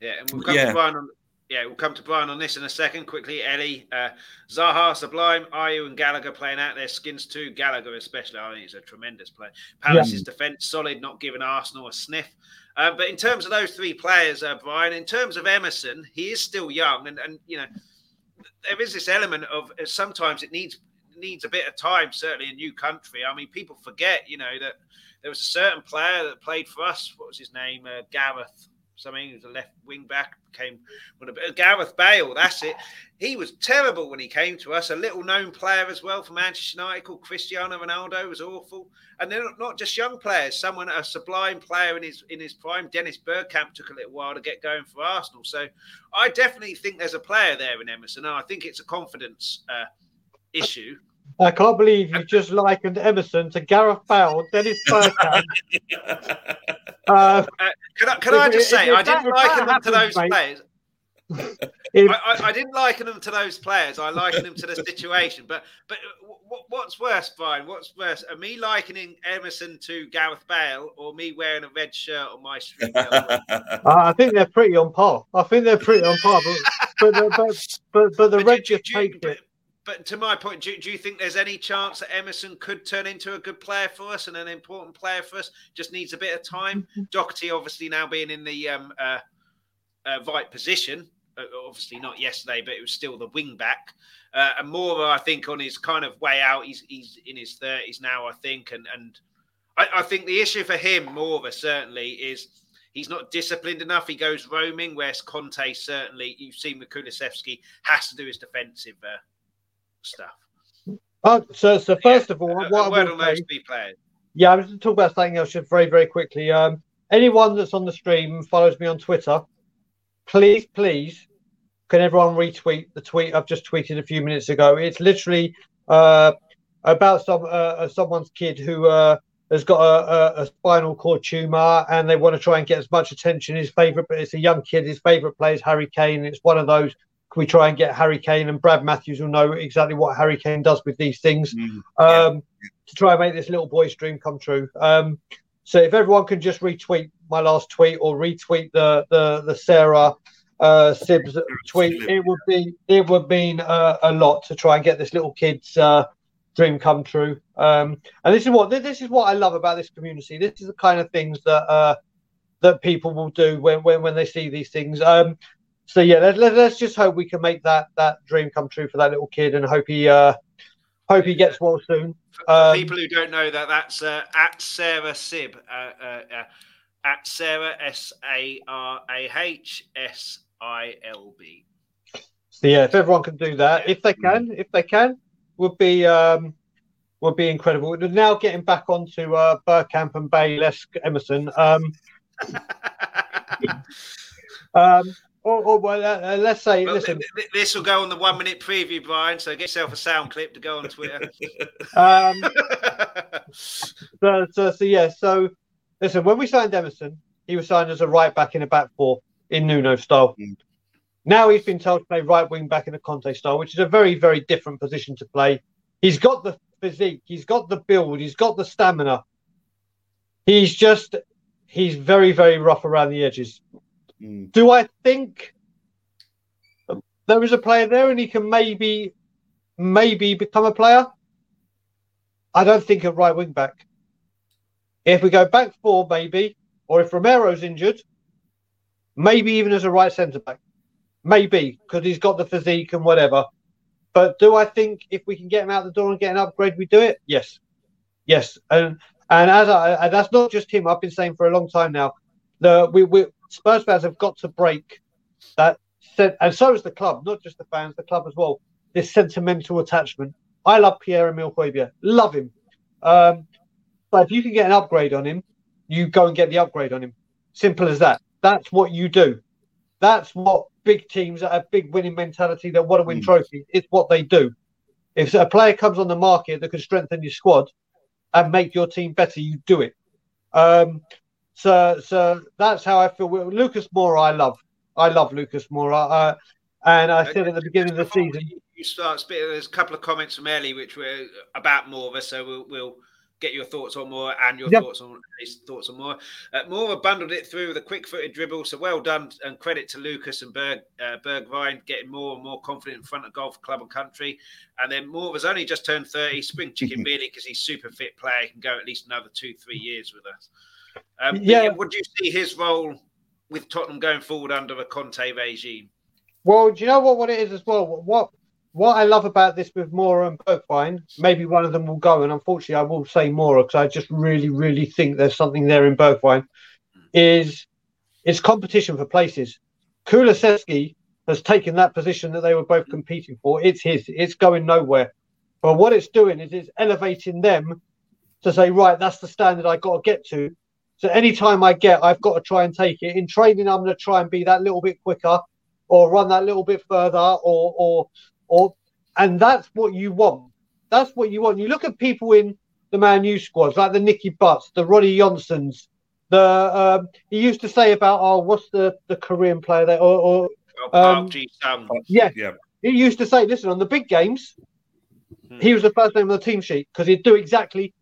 Yeah, and we'll come yeah. to Brian on. Yeah, we'll come to Brian on this in a second. Quickly, Ellie, uh, Zaha, Sublime, Ayew, and Gallagher playing out their skins too. Gallagher, especially, I think he's a tremendous player. Palace's yeah. defence solid, not giving Arsenal a sniff. Uh, but in terms of those three players, uh, Brian, in terms of Emerson, he is still young, and, and you know there is this element of uh, sometimes it needs needs a bit of time. Certainly, a new country. I mean, people forget, you know, that there was a certain player that played for us. What was his name? Uh, Gareth something. He was a left wing back. Came with a bit of Gareth Bale. That's it. He was terrible when he came to us. A little known player as well for Manchester United called Cristiano Ronaldo was awful. And they're not just young players. Someone a sublime player in his in his prime. Dennis Bergkamp took a little while to get going for Arsenal. So I definitely think there's a player there in Emerson. And I think it's a confidence uh, issue.
I can't believe you just likened Emerson to Gareth Bale, Dennis Bergkamp.
Uh, uh, can I, can if, I just say, I didn't liken them to those mate, players. If, I, I, I, didn't liken them to those players. I liken them to the situation. But but what, what's worse, Brian? What's worse? Are me likening Emerson to Gareth Bale or me wearing a red shirt on my street? uh,
I think they're pretty on par. I think they're pretty on par. But but but, but, but the but red just takes it
but to my point, do, do, you think there's any chance that Emerson could turn into a good player for us and an important player for us? Just needs a bit of time. Mm-hmm. Doherty, obviously, now being in the um, uh, uh, right position, uh, obviously not yesterday, but it was still the wing back. Uh, and Moura, I think, on his kind of way out, he's he's in his thirties now, I think, and and I, I think the issue for him, Moura, certainly is he's not disciplined enough. He goes roaming, whereas Conte certainly, you've seen with Kulusevski, has to do his defensive uh, stuff.
Oh, so so first yeah, of all, what I will say, yeah, I was going to talk about something else just very very quickly. Um, anyone that's on the stream follows me on Twitter, please please, can everyone retweet the tweet I've just tweeted a few minutes ago? It's literally uh, about some uh, uh someone's kid who uh, has got a, a, a, spinal cord tumor and they want to try and get as much attention. His favorite, but it's a young kid. His favorite player is Harry Kane. It's one of those can we try and get Harry Kane and Brad Matthews will know exactly what Harry Kane does with these things mm, um, yeah. to try and make this little boy's dream come true. Um, so if everyone can just retweet my last tweet or retweet the the, the Sarah uh, Sibs tweet, it would be it would mean uh, a lot to try and get this little kid's uh, dream come true. Um, and this is what this is what I love about this community. This is the kind of things that uh, that people will do when when, when they see these things. Um, so yeah, let, let, us just hope we can make that that dream come true for that little kid, and hope he uh, hope he gets well soon.
Um, people who don't know that, that's uh, at Sarah Sib, uh, uh, uh at Sarah S A R A H S I L B.
So yeah, if everyone can do that, if they can, if they can, would be um, would be incredible. Now getting back onto uh, Bergkamp and Bale, Emerson. Um, um, or, or well, uh, uh, let's say, well, listen.
this will go on the one minute preview, Brian. So get yourself a sound clip to go on Twitter.
um, so, so, so, yeah. So, listen, when we signed Emerson, he was signed as a right back in a back four in Nuno style. Mm. Now he's been told to play right wing back in a Conte style, which is a very, very different position to play. He's got the physique, he's got the build, he's got the stamina. He's just, he's very, very rough around the edges. Mm. Do I think there is a player there, and he can maybe, maybe become a player. I don't think a right wing back. If we go back four, maybe, or if Romero's injured, maybe even as a right centre back, maybe because he's got the physique and whatever. But do I think if we can get him out the door and get an upgrade, we do it? Yes, yes. And and as I, and that's not just him. I've been saying for a long time now. The we, we Spurs fans have got to break that, and so is the club, not just the fans, the club as well. This sentimental attachment. I love Pierre Emil Højbjerg, love him. Um, but if you can get an upgrade on him, you go and get the upgrade on him. Simple as that. That's what you do. That's what big teams that have big winning mentality that want to win mm. trophies. It's what they do. If a player comes on the market that can strengthen your squad and make your team better, you do it. Um, so, so that's how I feel. Lucas Moura, I love. I love Lucas Moura. Uh, and I said at the beginning of the season.
You start. There's a couple of comments from Ellie which were about Moura, so we'll, we'll get your thoughts on Moura and your yep. thoughts on his thoughts on Moura. Uh, Moura bundled it through with a quick-footed dribble, so well done and credit to Lucas and Berg uh, Bergwijn getting more and more confident in front of golf club and country. And then Moura's only just turned thirty, spring chicken really because he's super fit player, he can go at least another two three years with us. Um, yeah, would you see his role with Tottenham going forward under a Conte regime?
Well, do you know what what it is as well? What what I love about this with Moura and Bergwijn, maybe one of them will go, and unfortunately, I will say Moura because I just really, really think there's something there in Bergwijn. Is it's competition for places. Kulusevski has taken that position that they were both competing for. It's his. It's going nowhere. But what it's doing is it's elevating them to say, right, that's the standard I got to get to. So anytime I get, I've got to try and take it. In training, I'm going to try and be that little bit quicker, or run that little bit further, or or or and that's what you want. That's what you want. You look at people in the Man U squads, like the Nicky Butts, the Ronny Johnsens. The um, he used to say about oh, what's the the Korean player there? Or, or um, yeah, yeah. He used to say, listen, on the big games, hmm. he was the first name on the team sheet because he'd do exactly,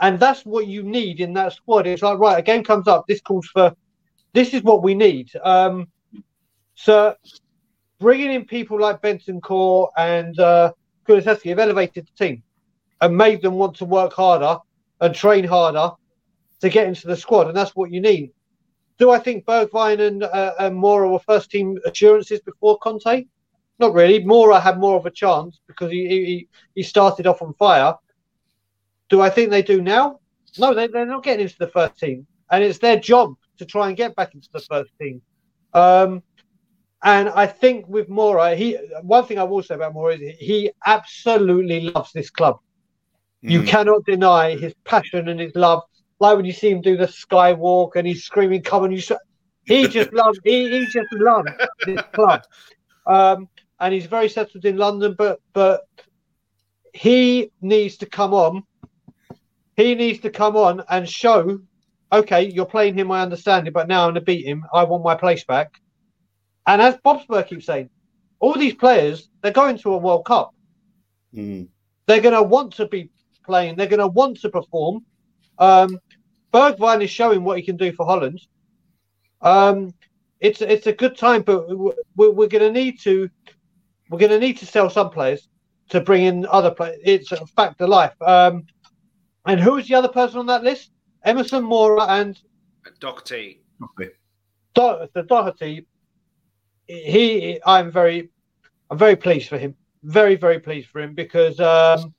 and that's what you need in that squad. It's like right, a game comes up, this calls for, this is what we need. Um, so bringing in people like Bentancur and uh, have elevated the team and made them want to work harder and train harder to get into the squad, and that's what you need. Do I think Bergwijn and, uh, and Moura were first team assurances before Conte? Not really. Moura had more of a chance because he, he, he started off on fire. Do I think they do now? No, they, they're not getting into the first team, and it's their job to try and get back into the first team. Um, and I think with Moura, he one thing I will say about Moura is he absolutely loves this club. Mm. You cannot deny his passion and his love. Like when you see him do the skywalk and he's screaming, "Come on, you!" He just loves. He, he just loves this club, um, and he's very settled in London. But but he needs to come on. He needs to come on and show. Okay, you're playing him. I understand it, but now I'm going to beat him. I want my place back and as Bob Spur keeps saying, all these players, they're going to a World Cup. Mm. They're going to want to be playing. They're going to want to perform. Um, Bergwijn is showing what he can do for Holland. Um, it's it's a good time, but we're, we're going to need to we're going to need to sell some players to bring in other players. It's a fact of life. Um, and who was the other person on that list? Emerson Moura and
Doherty.
Do- the Doherty he, I'm very, I'm very pleased for him. Very, very pleased for him because, um,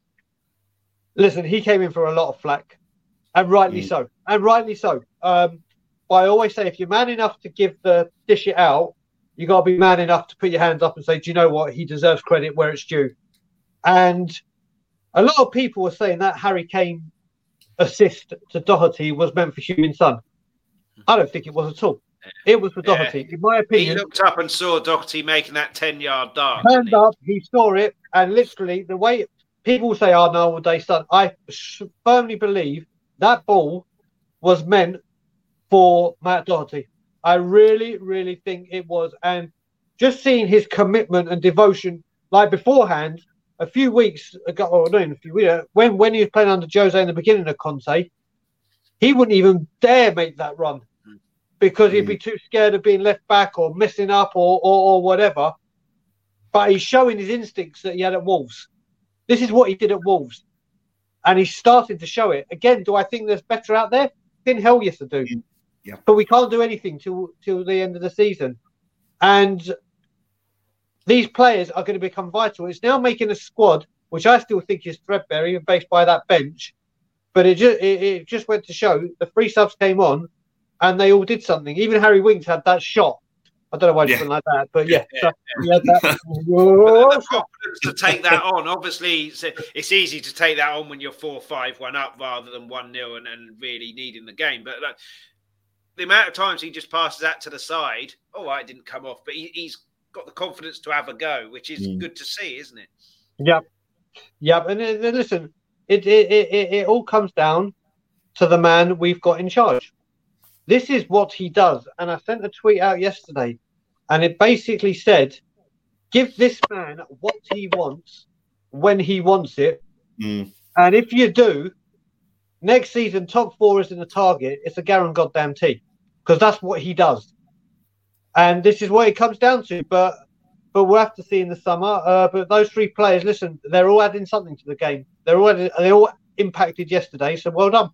listen, he came in for a lot of flack, and rightly mm. so, and rightly so. Um, I always say, if you're man enough to give the dish it out, you got to be man enough to put your hands up and say, "Do you know what? He deserves credit where it's due." And a lot of people were saying that Harry Kane assist to Doherty was meant for Heung-min Son. I don't think it was at all. It was for Doherty, yeah. in my opinion.
He looked up and saw Doherty making that ten-yard dart.
Turned up, he saw it, and literally the way people say, "Oh no, they start," I firmly believe that ball was meant for Matt Doherty. I really, really think it was, and just seeing his commitment and devotion, like beforehand, a few weeks ago, or no, a few weeks, when when he was playing under Jose in the beginning of Conte, he wouldn't even dare make that run because he'd be mm. too scared of being left back or messing up or, or, or whatever. but he's showing his instincts that he had at Wolves. This is what he did at Wolves, and he's starting to show it again. Do I think there's better out there? In hell, yes, I do.
Yeah.
But we can't do anything till till the end of the season, and these players are going to become vital. It's now making a squad, which I still think is threadbare, even based by that bench. But it just it, it just went to show the three subs came on, and they all did something. Even Harry Winks had that shot. I don't know why he
Yeah.
went like that, but yeah,
Yeah,
so he had that.
But the, confidence to take that on, obviously, it's, it's easy to take that on when you're 4 5 1 up rather than 1 0 and, and really needing the game. But like, the amount of times he just passes that to the side, oh, all right, it didn't come off, but he, he's got the confidence to have a go, which is
Mm.
good to see, isn't it?
Yep. Yep. And then, then listen, it, it, it, it, it all comes down to the man we've got in charge. This is what he does. And I sent a tweet out yesterday, and it basically said, give this man what he wants when he wants it.
Mm.
And if you do, next season, top four is in the target. It's a Garen goddamn T because that's what he does. And this is what it comes down to. But but we'll have to see in the summer. Uh, but those three players, listen, they're all adding something to the game. They're all they all impacted yesterday. So well done.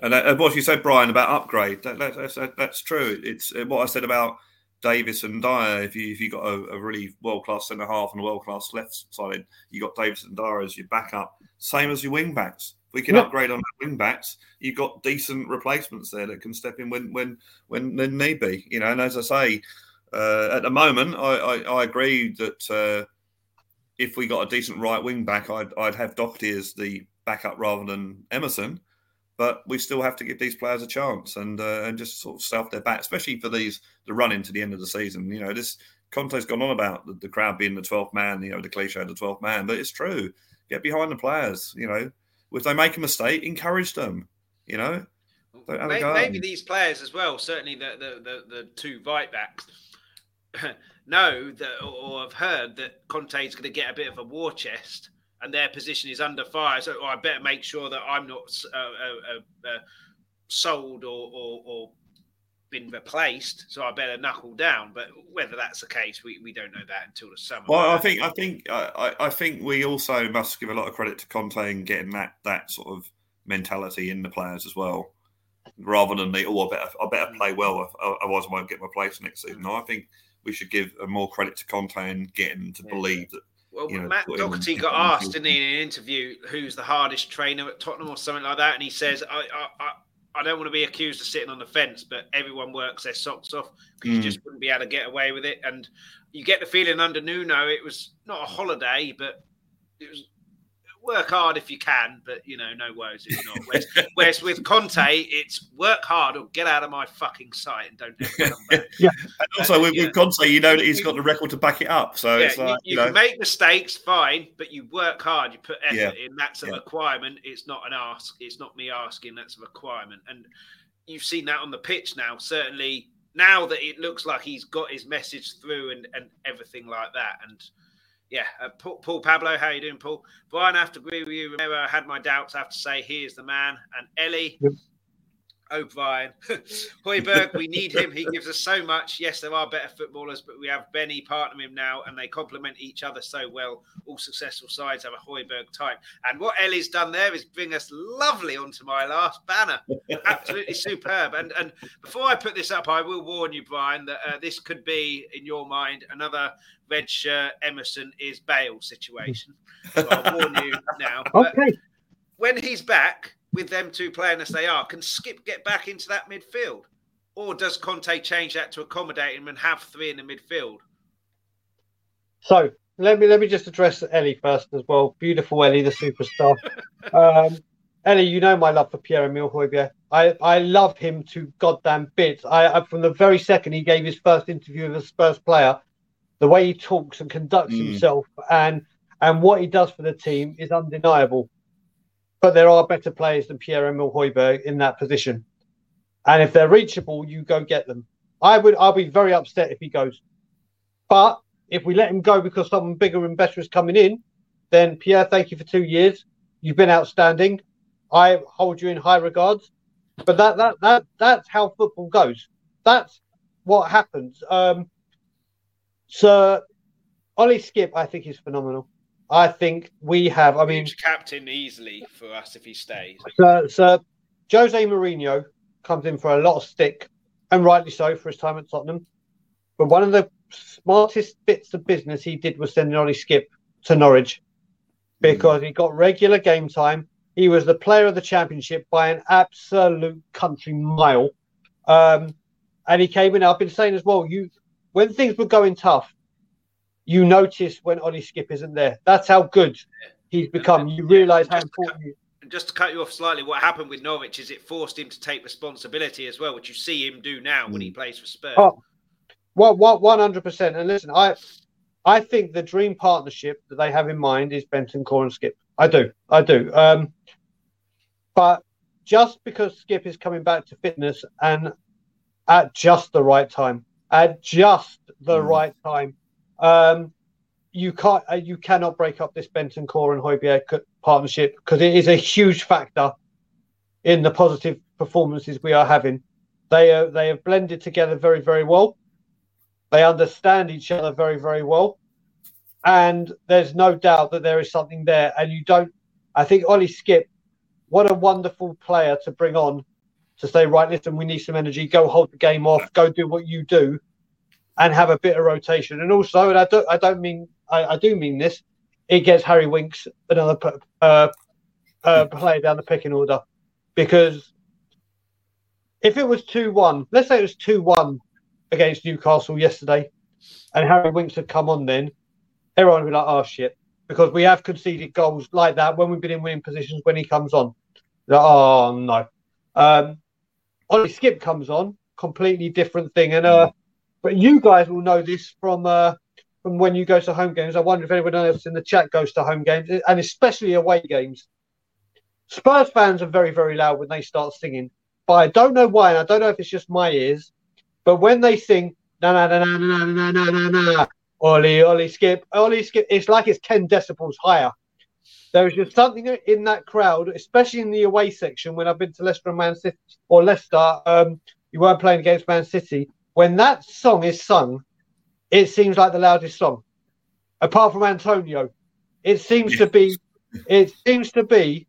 And uh, what you said, Brian, about upgrade, that, that, that's, that, that's true. It's uh, what I said about Davies and Dier. If you if you got a, a really world class centre half and a world class left side, you got Davies and Dier as your backup. Same as your wing backs. We can
Yeah.
upgrade on wing backs, you've got decent replacements there that can step in when when when when need be. You know, and as I say, uh, at the moment, I, I, I agree that uh, if we got a decent right wing back, I'd I'd have Doherty as the backup rather than Emerson but we still have to give these players a chance and uh, and just sort of self their back, especially for these the run into the end of the season. You know, this Conte's gone on about the, the crowd being the twelfth man, you know, the cliche of the twelfth man, but it's true. Get behind the players. You know, if they make a mistake, encourage them. You know, Don't have a
Maybe, maybe these players as well, certainly the the, the, the two right backs, know that or have heard that Conte's going to get a bit of a war chest and their position is under fire. So oh, I better make sure that I'm not uh, uh, uh, uh, sold or, or, or been replaced. So I better knuckle down. But whether that's the case, we, we don't know that until the summer.
Well, I think I think I, I think we also must give a lot of credit to Conte in getting that that sort of mentality in the players as well, rather than the oh I better I better play well otherwise I won't get my place next season. Mm. No, I think we should give more credit to Conte and getting to
Yeah.
believe that
Well,
you know,
Matt Doherty got asked, didn't he, in an interview, who's the hardest trainer at Tottenham or something like that, and he says, "I, I, I, don't want to be accused of sitting on the fence, but everyone works their socks off because you
Mm.
just wouldn't be able to get away with it." And you get the feeling under Nuno, it was not a holiday, but it was work hard if you can, but you know, no worries if not. Whereas, whereas with Conte, it's work hard or get out of my fucking sight and don't ever come back.
And also with,
Yeah.
with Conte, you know that he's got the record to back it up. So
yeah,
it's like
you,
you,
you
know,
make mistakes, fine, but you work hard, you put effort
Yeah.
in. That's a
Yeah.
requirement. It's not an ask. It's not me asking. That's a requirement. And you've seen that on the pitch now. Certainly now that it looks like he's got his message through and, and everything like that. And yeah, uh, Paul, Paul Pablo, how you doing, Paul? Brian, I have to agree with you. Remember, I had my doubts. I have to say, he is the man. And Ellie.
Yep.
Oh, Brian. Højbjerg, we need him. He gives us so much. Yes, there are better footballers, but we have Benny partner him now, and they complement each other so well. All successful sides have a Højbjerg type. And what Ellie's done there is bring us lovely onto my last banner. Absolutely superb. And and before I put this up, I will warn you, Brian, that uh, this could be, in your mind, another red shirt Emerson is Bale situation. So I'll warn you now. But
Okay.
when he's back with them two playing as they are, can Skipp get back into that midfield? Or does Conte change that to accommodate him and have three in the midfield?
So let me let me just address Ellie first as well. Beautiful Ellie, the superstar. um, Ellie, you know my love for Pierre Emile Højbjerg. I, I love him to goddamn bits. I, I from the very second he gave his first interview with a Spurs player, the way he talks and conducts
Mm.
himself and and what he does for the team is undeniable. But there are better players than Pierre Emile Højbjerg in that position. And if they're reachable, you go get them. I would I'll be very upset if he goes. But if we let him go because someone bigger and better is coming in, then Pierre, thank you for two years. You've been outstanding. I hold you in high regards. But that that that that's how football goes. That's what happens. Um, Sir Ollie Skipp, I think is phenomenal. I think we have. I mean,
Huge captain easily for us if he stays.
so, so Jose Mourinho comes in for a lot of stick, and rightly so for his time at Tottenham. But one of the smartest bits of business he did was sending Ollie Skipp to Norwich because he got regular game time. He was the player of the championship by an absolute country mile. Um, and he came in. I've been saying as well, you when things were going tough, you notice when Ollie Skipp isn't there. That's how good he's become. You realise how important. He,
And just to cut you off slightly, what happened with Norwich is it forced him to take responsibility as well, which you see him do now when he plays for Spurs.
Oh, Well, one hundred percent. And listen, I, I think the dream partnership that they have in mind is Bentancur and Skipp. I do, I do. Um, but just because Skipp is coming back to fitness and at just the right time, at just the
Mm.
right time, um, you can't, uh, you cannot break up this Bentancur and Højbjerg co- partnership because it is a huge factor in the positive performances we are having. They are, they have blended together very, very well. They understand each other very, very well. And there's no doubt that there is something there. And you don't, I think Ollie Skipp, what a wonderful player to bring on to say, right, listen, we need some energy, go hold the game off, go do what you do, and have a bit of rotation. And also, and I don't, I don't mean, I, I do mean this, it gets Harry Winks another uh, uh, player down the picking order. Because if it was 2 1, let's say it was 2 1 against Newcastle yesterday, and Harry Winks had come on then, everyone would be like, oh shit. Because we have conceded goals like that when we've been in winning positions when he comes on. Like, oh no. Um, Skipp comes on, completely different thing. And uh, but you guys will know this from uh, from when you go to home games. I wonder if anyone else in the chat goes to home games, and especially away games. Spurs fans are very, very loud when they start singing. But I don't know why, and I don't know if it's just my ears. But when they sing na na na na na na na na na Ollie Ollie Skipp Ollie Skipp, it's like it's ten decibels higher. There is just something in that crowd, especially in the away section. When I've been to Leicester and Man City or Leicester, um, you weren't playing against Man City. When that song is sung, it seems like the loudest song, apart from Antonio. It seems to be, it seems to be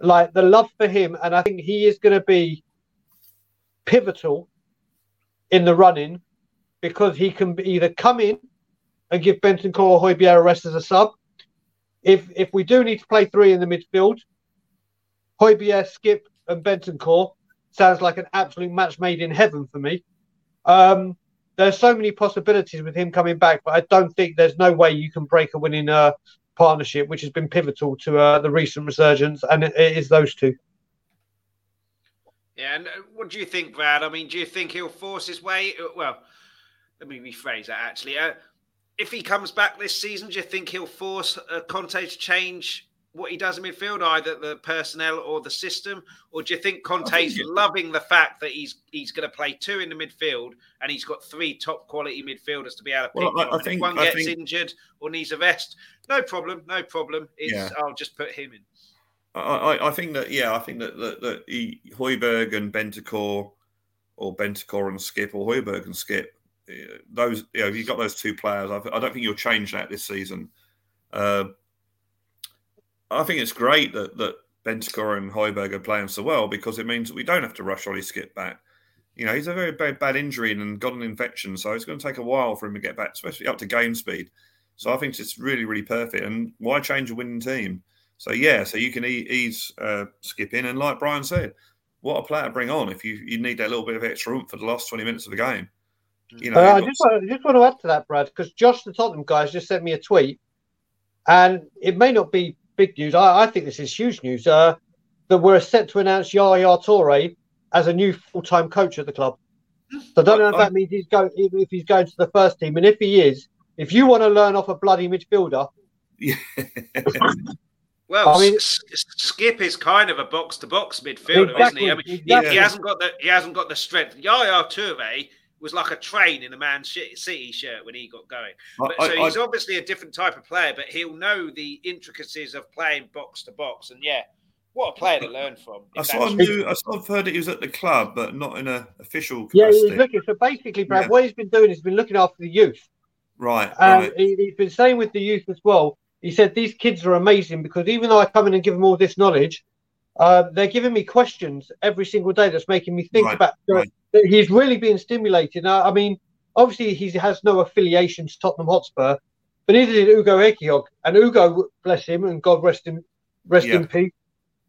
like the love for him, and I think he is going to be pivotal in the running because he can either come in and give Bentancur or Højbjerg a rest as a sub. If if we do need to play three in the midfield, Højbjerg, Skipp, and Bentancur sounds like an absolute match made in heaven for me. Um, there's so many possibilities with him coming back, but I don't think there's no way you can break a winning uh, partnership, which has been pivotal to uh, the recent resurgence, and it, it is those two.
Yeah, and uh, what do you think, Brad? I mean, do you think he'll force his way? uh, Well, let me rephrase that actually. Uh, if he comes back this season, do you think he'll force uh, Conte to change what he does in midfield, either the personnel or the system? Or do you think Conte's
it-
loving the fact that he's he's going to play two in the midfield and he's got three top quality midfielders to be able to pick
Well, I- I think-
if one
I
gets
think-
injured or needs a vest, no problem, no problem. It's,
Yeah.
I'll just put him in.
I, I, I think that yeah, I think that that, that he, Højbjerg and Bentancur, or Bentancur and Skipp, or Højbjerg and Skipp, eh, those you know, if you've got those two players. I, I don't think you'll change that this season. Uh, I think it's great that that Bentancur and Højbjerg are playing so well because it means that we don't have to rush Ollie Skipp back. You know, he's a very bad, bad injury and got an infection, so it's going to take a while for him to get back, especially up to game speed. So I think it's really, really perfect. And why change a winning team? So yeah, so you can e- ease uh, skip in, and like Brian said, what a player to bring on if you, you need that little bit of extra oomph for the last twenty minutes of the game. You know,
Uh, I just
got-
want, I just want to add to that, Brad, because Josh, the Tottenham guys, just sent me a tweet, and it may not be big news. I, I think this is huge news. Uh, that we're set to announce Yaya Toure as a new full-time coach at the club. So I don't know if that means he's going if he's going to the first team, and if he is, if you want to learn off a bloody midfielder,
yeah.
Well,
I mean-
Skipp is kind of a box to box midfielder, isn't he? I mean, he- he, hasn't got the he hasn't got the strength. Yaya Toure was like a train in a Man City shirt when he got going. But,
I-
so
I-
he's obviously a different type of player, but he'll know the intricacies of playing box to box. And yeah, what a player to learn from.
I
if
sort of knew, I sort of heard that he was at the club, but not in an official
yeah,
capacity.
he's looking. So basically, Brad,
Yeah.
what he's been doing is he's been looking after the youth.
Right.
Um,
right.
he, he's been saying with the youth as well. He said these kids are amazing because even though I come in and give them all this knowledge, uh, they're giving me questions every single day that's making me think
Right,
about.
right.
He's really being stimulated. Now, I mean, obviously he has no affiliation to Tottenham Hotspur, but neither did Ugo Ehiogu. And Ugo, bless him, and God rest him, rest
Yeah.
in peace.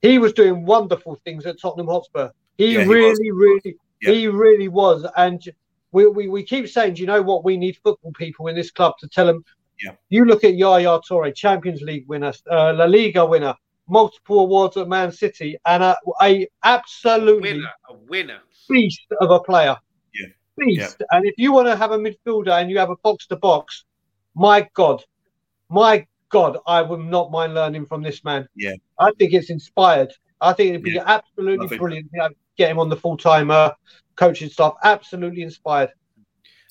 He was doing wonderful things at Tottenham Hotspur. He
Yeah,
really, really,
Yeah.
he really was. And we, we, we keep saying, do you know what? We need football people in this club to tell them.
Yeah.
You look at Yaya Toure, Champions League winner, uh, La Liga winner, multiple awards at Man City, and a, a absolutely
Winner, a winner.
beast of a player.
Yeah.
Beast. And if you want to have a midfielder and you have a box to box, my God, my God, I would not mind learning from this man.
Yeah.
I think it's inspired. I think it'd be
Yeah.
absolutely
Love it.
brilliant to get him on the full time uh, coaching staff. Absolutely inspired.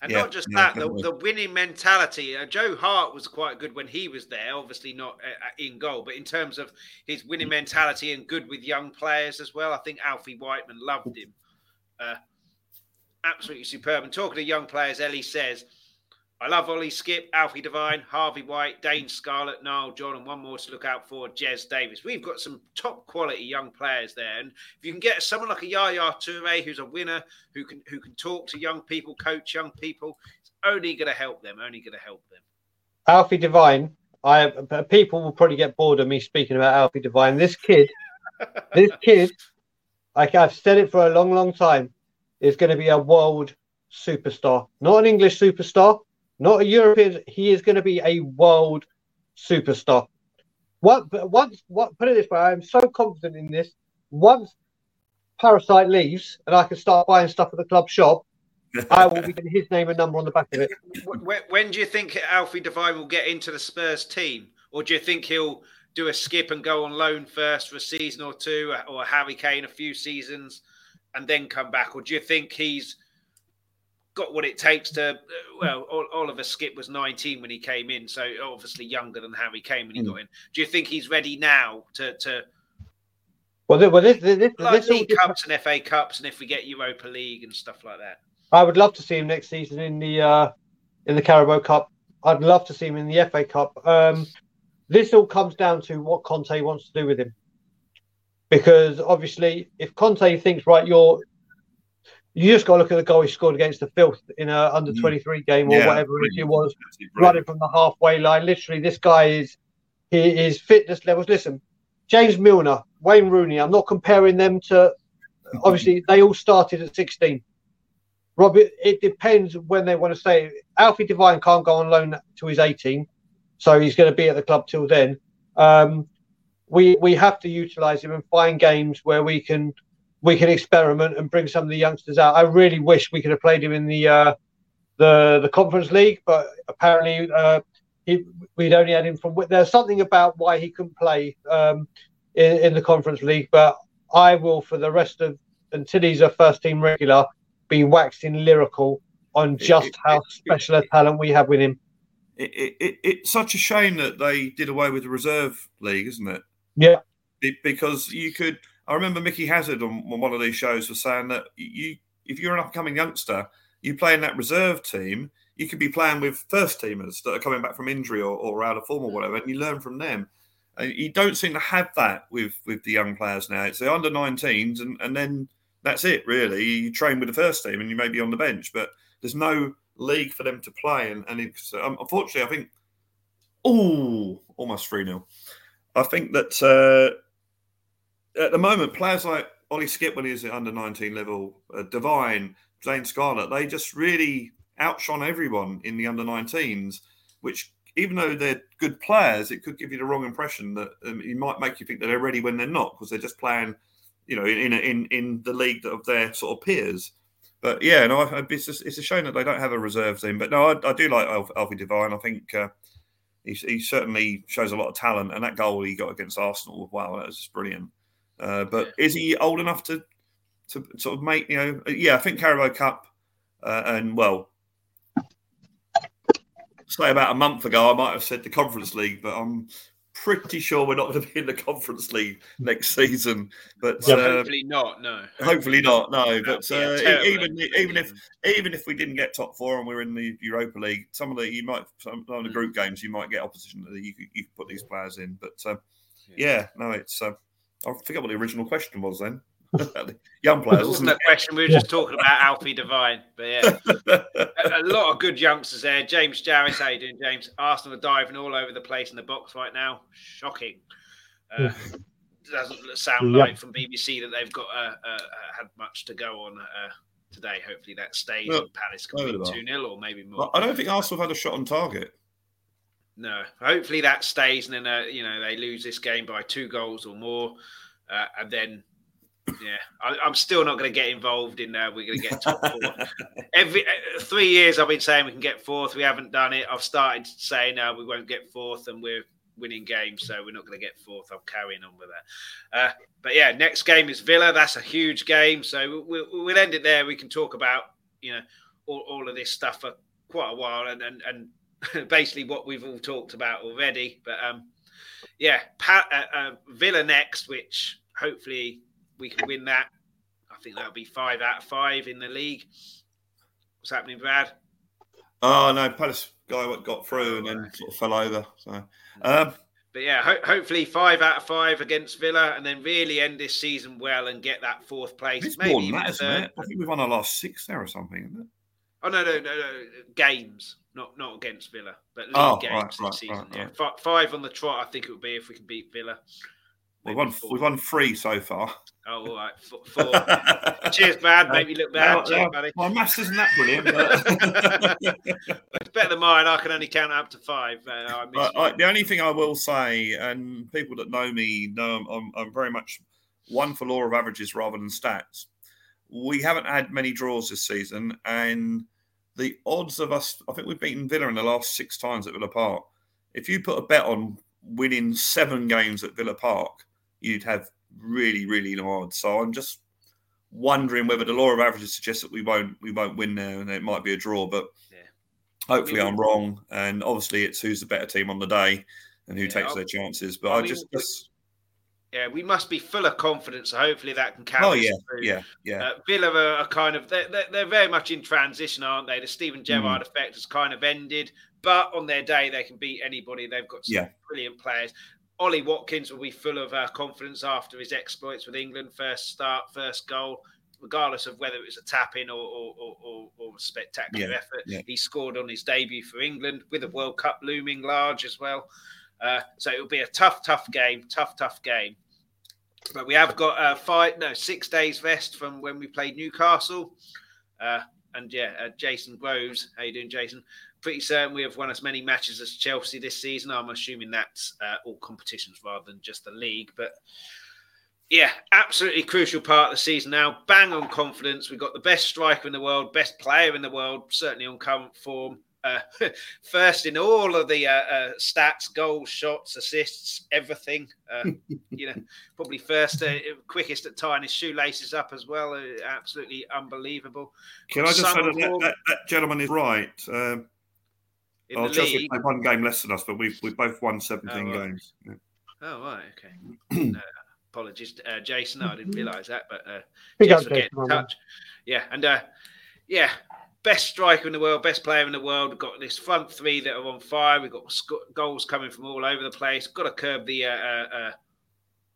And
Yeah,
not just
yeah,
that, the, the winning mentality. Uh, Joe Hart was quite good when he was there, obviously not uh, uh, in goal, but in terms of his winning mentality and good with young players as well. I think Alfie Whiteman loved him. Uh, absolutely superb. And talking to young players, Ellie says, I love Ollie Skipp, Alfie Devine, Harvey White, Dane Scarlett, Nile John, and one more to look out for, Jez Davies. We've got some top quality young players there. And if you can get someone like a Yaya Toure, who's a winner, who can who can talk to young people, coach young people, it's only going to help them. Only going to help them.
Alfie Devine. I people will probably get bored of me speaking about Alfie Devine. This kid, this kid, like I've said it for a long, long time, is going to be a world superstar. Not an English superstar, not a European. He is going to be a world superstar. What? Once, what? Put it this way: I'm so confident in this. Once Parasite leaves and I can start buying stuff at the club shop, I will be getting his name and number on the back of it.
When, when do you think Alfie Devine will get into the Spurs team, or do you think he'll do a Skipp and go on loan first for a season or two, or Harry Kane a few seasons, and then come back, or do you think he's got what it takes to? Well, Oliver Skipp was 19 when he came in, so obviously younger than Harry Kane when he
Mm.
got in. Do you think he's ready now to to
Well, well this, this, this,
like
this
League Cups and FA Cups, and if we get Europa League and stuff like that?
I would love to see him next season in the uh, in the Carabao Cup. I'd love to see him in the FA Cup. Um, this all comes down to what Conte wants to do with him, because obviously, if Conte thinks right, you're you just got to look at the goal he scored against the Filth in a under twenty three game or
Yeah,
whatever it was,
Absolutely
running from the halfway line. Literally, this guy is he his fitness levels. Listen, James Milner, Wayne Rooney. I'm not comparing them to. Obviously, they all started at 16. Robbie, it depends when they want to say. Alfie Devine can't go on loan till he's 18, so he's going to be at the club till then. Um, we we have to utilize him and find games where we can we can experiment and bring some of the youngsters out. I really wish we could have played him in the uh, the the Conference League, but apparently uh, he, we'd only had him from. There's something about why he couldn't play um, in, in the Conference League, but I will for the rest of until he's a first team regular be waxing lyrical on just
it-
how
it-
special a talent we have with him.
It, it, it, it's such a shame that they did away with the reserve league, isn't it?
Yeah.
Because you could. I remember Micky Hazard on, on one of these shows was saying that you, if you're an upcoming youngster, you play in that reserve team, you could be playing with first teamers that are coming back from injury or, or out of form or whatever, and you learn from them. And you don't seem to have that with with the young players now. It's the under 19s, and, and then that's it, really. You train with the first team and you may be on the bench, but there's no league for them to play. And, and um, unfortunately, I think, oh, almost 3 0. I think that uh, at the moment, players like Ollie Skipp, when he was at under 19 level, uh, Devine, Dane Scarlett, they just really outshone everyone in the under 19s, which even though they're good players, it could give you the wrong impression that um, it might make you think that they're ready when they're not because they're just playing, you know, in in in, the league of their sort of peers. But yeah, no, it's just, it's a shame that they don't have a reserve team. But no, I, I do like Alf, Alfie Devine. I think uh, he, he certainly shows a lot of talent, and that goal he got against Arsenal, wow, that was just brilliant. Uh, but is he old enough to to sort of make you know? Yeah, I think Carabao Cup, uh, and well, say about a month ago, I might have said the Conference League, but I'm pretty sure we're not going to be in the Conference League next season. But
Well,
uh,
hopefully not. No.
hopefully not. No, but
That'd be
uh,
terrible
even even if even if we didn't get top four and we're in the Europa League, some of the you might some of the
Mm.
group games you might get opposition that you could, you could put these players in. But uh, yeah, no, it's uh, I forget what the original question was then. Young players,
wasn't
wasn't
question. We were just talking about Alfie Devine, but yeah, a, a lot of good youngsters there. James Jarvis, how you doing, James? Arsenal are diving all over the place in the box right now. Shocking. Uh, doesn't sound
Yeah.
like from BBC that they've got uh, uh, had much to go on uh, today. Hopefully that stays.
Well,
Palace can
maybe
win two 0 or maybe more.
I don't think Arsenal have had a shot on target.
No, hopefully that stays, and then uh, you know they lose this game by two goals or more, uh, and then yeah, I, I'm still not going to get involved in. Uh, we're going to get top four. Every uh, three years, I've been saying we can get fourth. We haven't done it. I've started saying no, we won't get fourth, and we're winning games, so we're not going to get fourth. I'm carrying on with that. Uh, but yeah, next game is Villa. That's a huge game, so we'll, we'll end it there. We can talk about you know all, all of this stuff for quite a while, and and, and basically what we've all talked about already. But um, yeah, pa- uh, uh, Villa next, which hopefully we can win that. I think that'll be five out of five in the league. What's happening, Brad?
Oh no, Palace guy what got through and then sort of fell over. So um,
But yeah, ho- hopefully five out of five against Villa, and then really end this season well and get that fourth place.
it's
maybe
more than that, isn't it? I think we've won our last six there or something, isn't it?
Oh no, no, no, no, games, not not against Villa, but league
Oh,
games
right,
this
right,
season.
right,
yeah, five on the trot. I think it would be if we can beat Villa.
We've won
four.
we've won three so far.
Oh, all right, four. Cheers, Brad. Make me look bad. Cheers, buddy.
My maths isn't that brilliant, but,
It's better than mine. I can only count up to five. Uh, I
but I, the only thing I will say, and people that know me know, I'm, I'm, I'm very much one for law of averages rather than stats. We haven't had many draws this season, and the odds of us, I think we've beaten Villa in the last six times at Villa Park. If you put a bet on winning seven games at Villa Park, you'd have really, really low odds. So I'm just wondering whether the law of averages suggests that we won't we won't win there, and it might be a draw. But
Yeah.
hopefully,
I mean,
I'm wrong. And obviously, it's who's the better team on the day and who
Yeah,
takes
I-
their chances. But
I
I,
mean,
just, just
yeah, we must be full of confidence. So hopefully that can carry
oh yeah,
through.
yeah, yeah.
Uh, Villa are, are kind of they're, they're, they're very much in transition, aren't they? The Steven Gerrard
Mm.
effect has kind of ended, but on their day they can beat anybody. They've got some
Yeah.
brilliant players. Ollie Watkins will be full of uh, confidence after his exploits with England. First start, first goal, regardless of whether it was a tap in or, or, or, or, spectacular
Yeah,
effort.
yeah.
He scored on his debut for England with a World Cup looming large as well. Uh, so it'll be a tough, tough game, tough, tough game. But we have got uh, five, no, six days rest from when we played Newcastle. Uh, and yeah, uh, Jason Groves, how you doing, Jason? Pretty certain we have won as many matches as Chelsea this season. I'm assuming that's uh, all competitions rather than just the league. But yeah, absolutely crucial part of the season now. Bang on confidence. We've got the best striker in the world, best player in the world, certainly on current form. Uh, first in all of the uh, uh, stats, goals, shots, assists, everything. Uh, you know, probably first, uh, quickest at tying his shoelaces up as well. Uh, absolutely unbelievable.
Can I just say that
of
that, that, that gentleman is right? Um,
In
oh,
the
Chelsea
league.
played one game less than us, but we've we've both won 17
Oh, right.
games. Yeah.
Oh, right. Okay. uh, apologies, uh, Jason. I didn't realise that, but uh,
Big
Cheers
up,
for in touch. Yeah, and uh, yeah, best striker in the world, best player in the world. We've got this front three that are on fire. We've got sc- goals coming from all over the place. Got to curb the uh, uh, uh,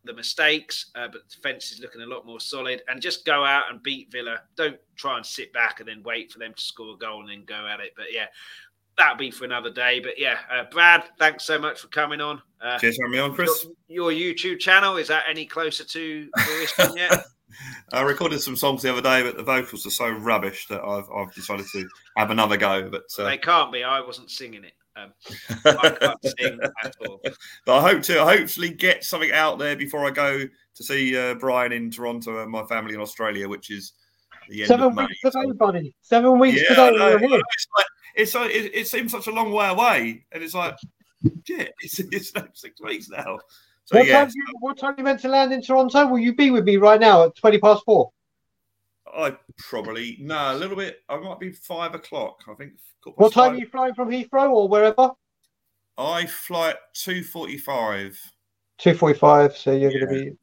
the mistakes, uh, but the defense is looking a lot more solid. And just go out and beat Villa. Don't try and sit back and then wait for them to score a goal and then go at it. But yeah. That'll be for another day. But yeah, uh, Brad, thanks so much for coming on. Uh,
Cheers for having me on, Chris.
your, your YouTube channel is that any closer to fruition yet?
I recorded some songs the other day, but the vocals are so rubbish that I've, I've decided to have another go. But uh,
They can't be. I wasn't singing it. Um, I can't sing at all.
but I hope to hopefully get something out there before I go to see uh, Brian in Toronto and my family in Australia, which is the end
Seven
of May.
weeks today, buddy. Seven weeks
Yeah, I
today.
Know,
We're
I know.
here.
It's like it, it seems such a long way away, and it's like, shit, it's, it's like six weeks now. So
What,
yeah,
time you, what time you meant to land in Toronto? Will you be with me right now at 20 past four?
I probably no a little bit. I might be five o'clock. I think.
What time
five.
are you flying from Heathrow or wherever?
I fly at two forty-five.
Two forty-five. So you're
Yeah.
going to be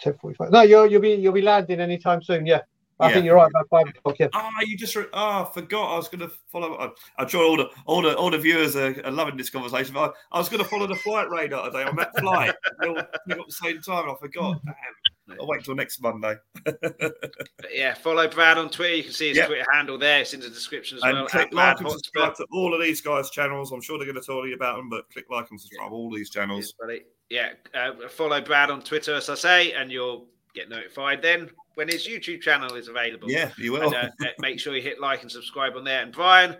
ten forty-five. No, you'll you'll be you'll be landing anytime soon. Yeah, I
Yeah.
think you're right about five o'clock. Yeah.
Ah, you just re- ah, forgot. I was going to follow. I- I'm sure all the all the all the viewers are, are loving this conversation. But I, I was going to follow the flight radar today on that flight. They all came up the same time. I forgot. Damn. I'll wait till next Monday.
But yeah, follow Brad on Twitter. You can see his
Yep.
Twitter handle there. It's in the description as
And
well.
click like and subscribe to all of these guys' channels. I'm sure they're going to tell you about them, but click like and subscribe to all these channels.
buddy. Yeah, uh, follow Brad on Twitter, as I say, and you'll get notified then when his YouTube channel is available.
Yeah, you will.
And, uh, make sure you hit like and subscribe on there. And Brian,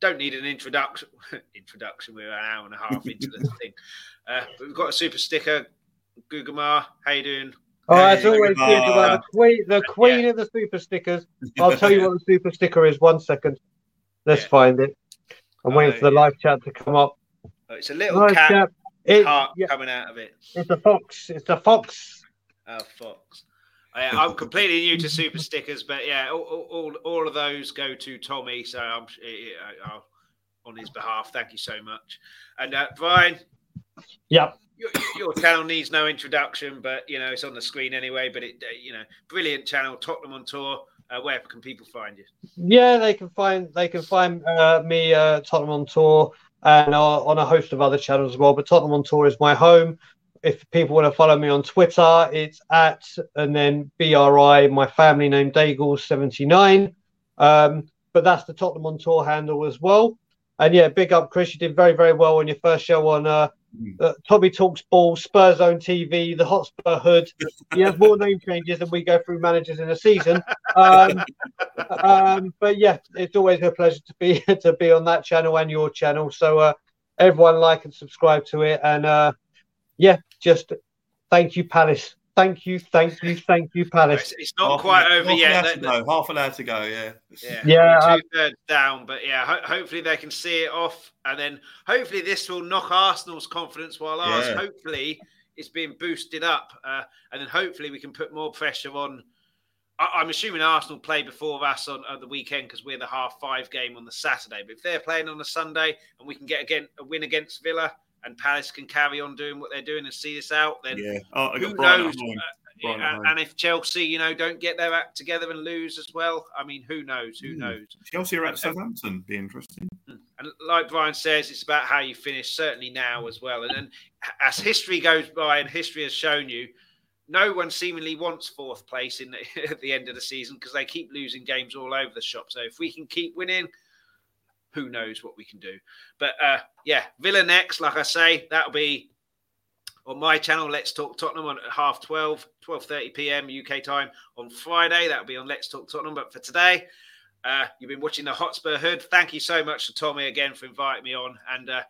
don't need an introduction. introduction. We're an hour and a half into the thing. Uh, but we've got a super sticker. Gugamar, how you doing?
Oh, as
Hey,
always, good. The queen, the queen of the super stickers. I'll tell you what the super sticker is. One second. Let's
Yeah.
find it. I'm waiting
Oh,
for the
yeah.
live chat to come up.
Oh, it's a little
Live
cat
chat. It,
heart
yeah,
coming out of it.
it's a fox. It's a fox.
Oh, Fox. I'm completely new to super stickers, but yeah, all, all, all, of those go to Tommy. So I'm uh, uh, on his behalf. Thank you so much. And uh, Brian,
Yep.
your, your channel needs no introduction, but you know it's on the screen anyway. But it, uh, you know, brilliant channel, Tottenham on tour. Uh, where can people find you?
Yeah, they can find they can find uh, me uh, Tottenham on tour and uh, on a host of other channels as well. But Tottenham on tour is my home. If people want to follow me on Twitter, it's at and then BRI, my family name Daigle seventy nine. Um, but that's the Tottenham on tour handle as well. And yeah, big up Chris. You did very very well on your first show on uh, uh, Tommy Talks Ball, Spurs Zone TV, the Hotspur Hood. You have more name changes than we go through managers in a season. Um, um, but yeah, it's always a pleasure to be to be on that channel and your channel. So uh, everyone like and subscribe to it, and uh, yeah, just thank you, Palace. Thank you, thank you, thank you, Palace.
It's, it's not
Half
quite
an-
over
half an
yet.
hour
The-
to go. Half an hour to go. Yeah.
Yeah,
Yeah, I-
two thirds down, but yeah, ho- hopefully they can see it off, and then hopefully this will knock Arsenal's confidence, while ours
Yeah.
hopefully is being boosted up, uh, and then hopefully we can put more pressure on. I- I'm assuming Arsenal play before us on, on the weekend because we're the half five game on the Saturday. But if they're playing on the Sunday and we can get again a win against Villa and Palace can carry on doing what they're doing and see this out, then
Yeah. Oh, I got
who
Brighton
knows? Uh, and, and if Chelsea, you know, don't get their act together and lose as well, I mean, who knows? Who
Hmm.
knows?
Chelsea are at Southampton. Be interesting.
And like Brian says, it's about how you finish, certainly now as well. And then as history goes by and history has shown you, no one seemingly wants fourth place in the, at the end of the season because they keep losing games all over the shop. So if we can keep winning, who knows what we can do. But uh, yeah, Villa next, like I say, that'll be on my channel, Let's Talk Tottenham on at half 12, 12.30 p.m. UK time on Friday. That'll be on Let's Talk Tottenham. But for today, uh, you've been watching the Hotspur Hood. Thank you so much to Tommy again for inviting me on. And uh,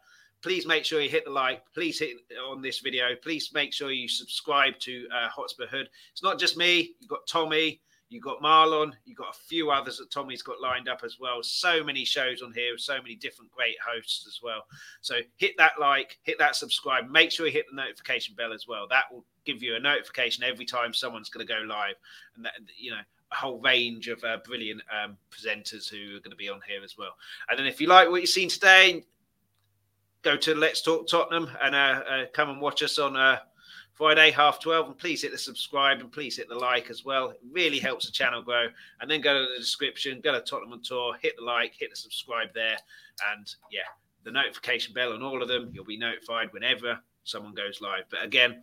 please make sure you hit the like. Please hit on this video. Please make sure you subscribe to uh, Hotspur Hood. It's not just me. You've got Tommy. You've got Marlon. You've got a few others that Tommy's got lined up as well. So many shows on here. So many different great hosts as well. So hit that like, hit that subscribe. Make sure you hit the notification bell as well. That will give you a notification every time someone's going to go live. And that, you know, a whole range of uh, brilliant um, presenters who are going to be on here as well. And then if you like what you've seen today, go to Let's Talk Tottenham and uh, uh, come and watch us on uh, Friday, half 12. And please hit the subscribe and please hit the like as well. It really helps the channel grow. And then go to the description, go to Tottenham on Tour, hit the like, hit the subscribe there. And yeah, the notification bell on all of them. You'll be notified whenever someone goes live. But again,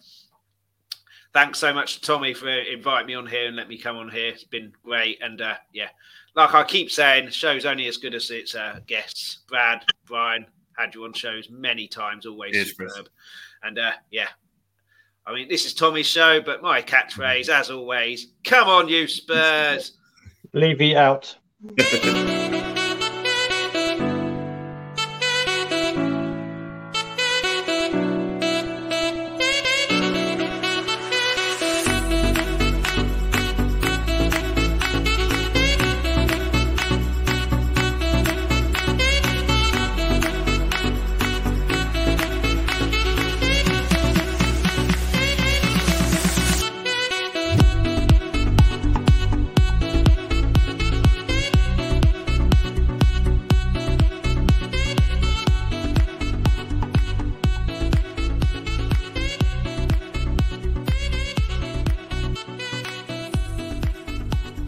thanks so much to Tommy for inviting me on here and let me come on here. It's been great. And uh, yeah, like I keep saying, the show's only as good as its uh, guests. Brad, Brian, had you on shows many times, always
Cheers, Chris.
superb. And uh, yeah, I mean, this is Tommy's show, but my catchphrase, as always, come on, you Spurs.
Levy out.
Yeah.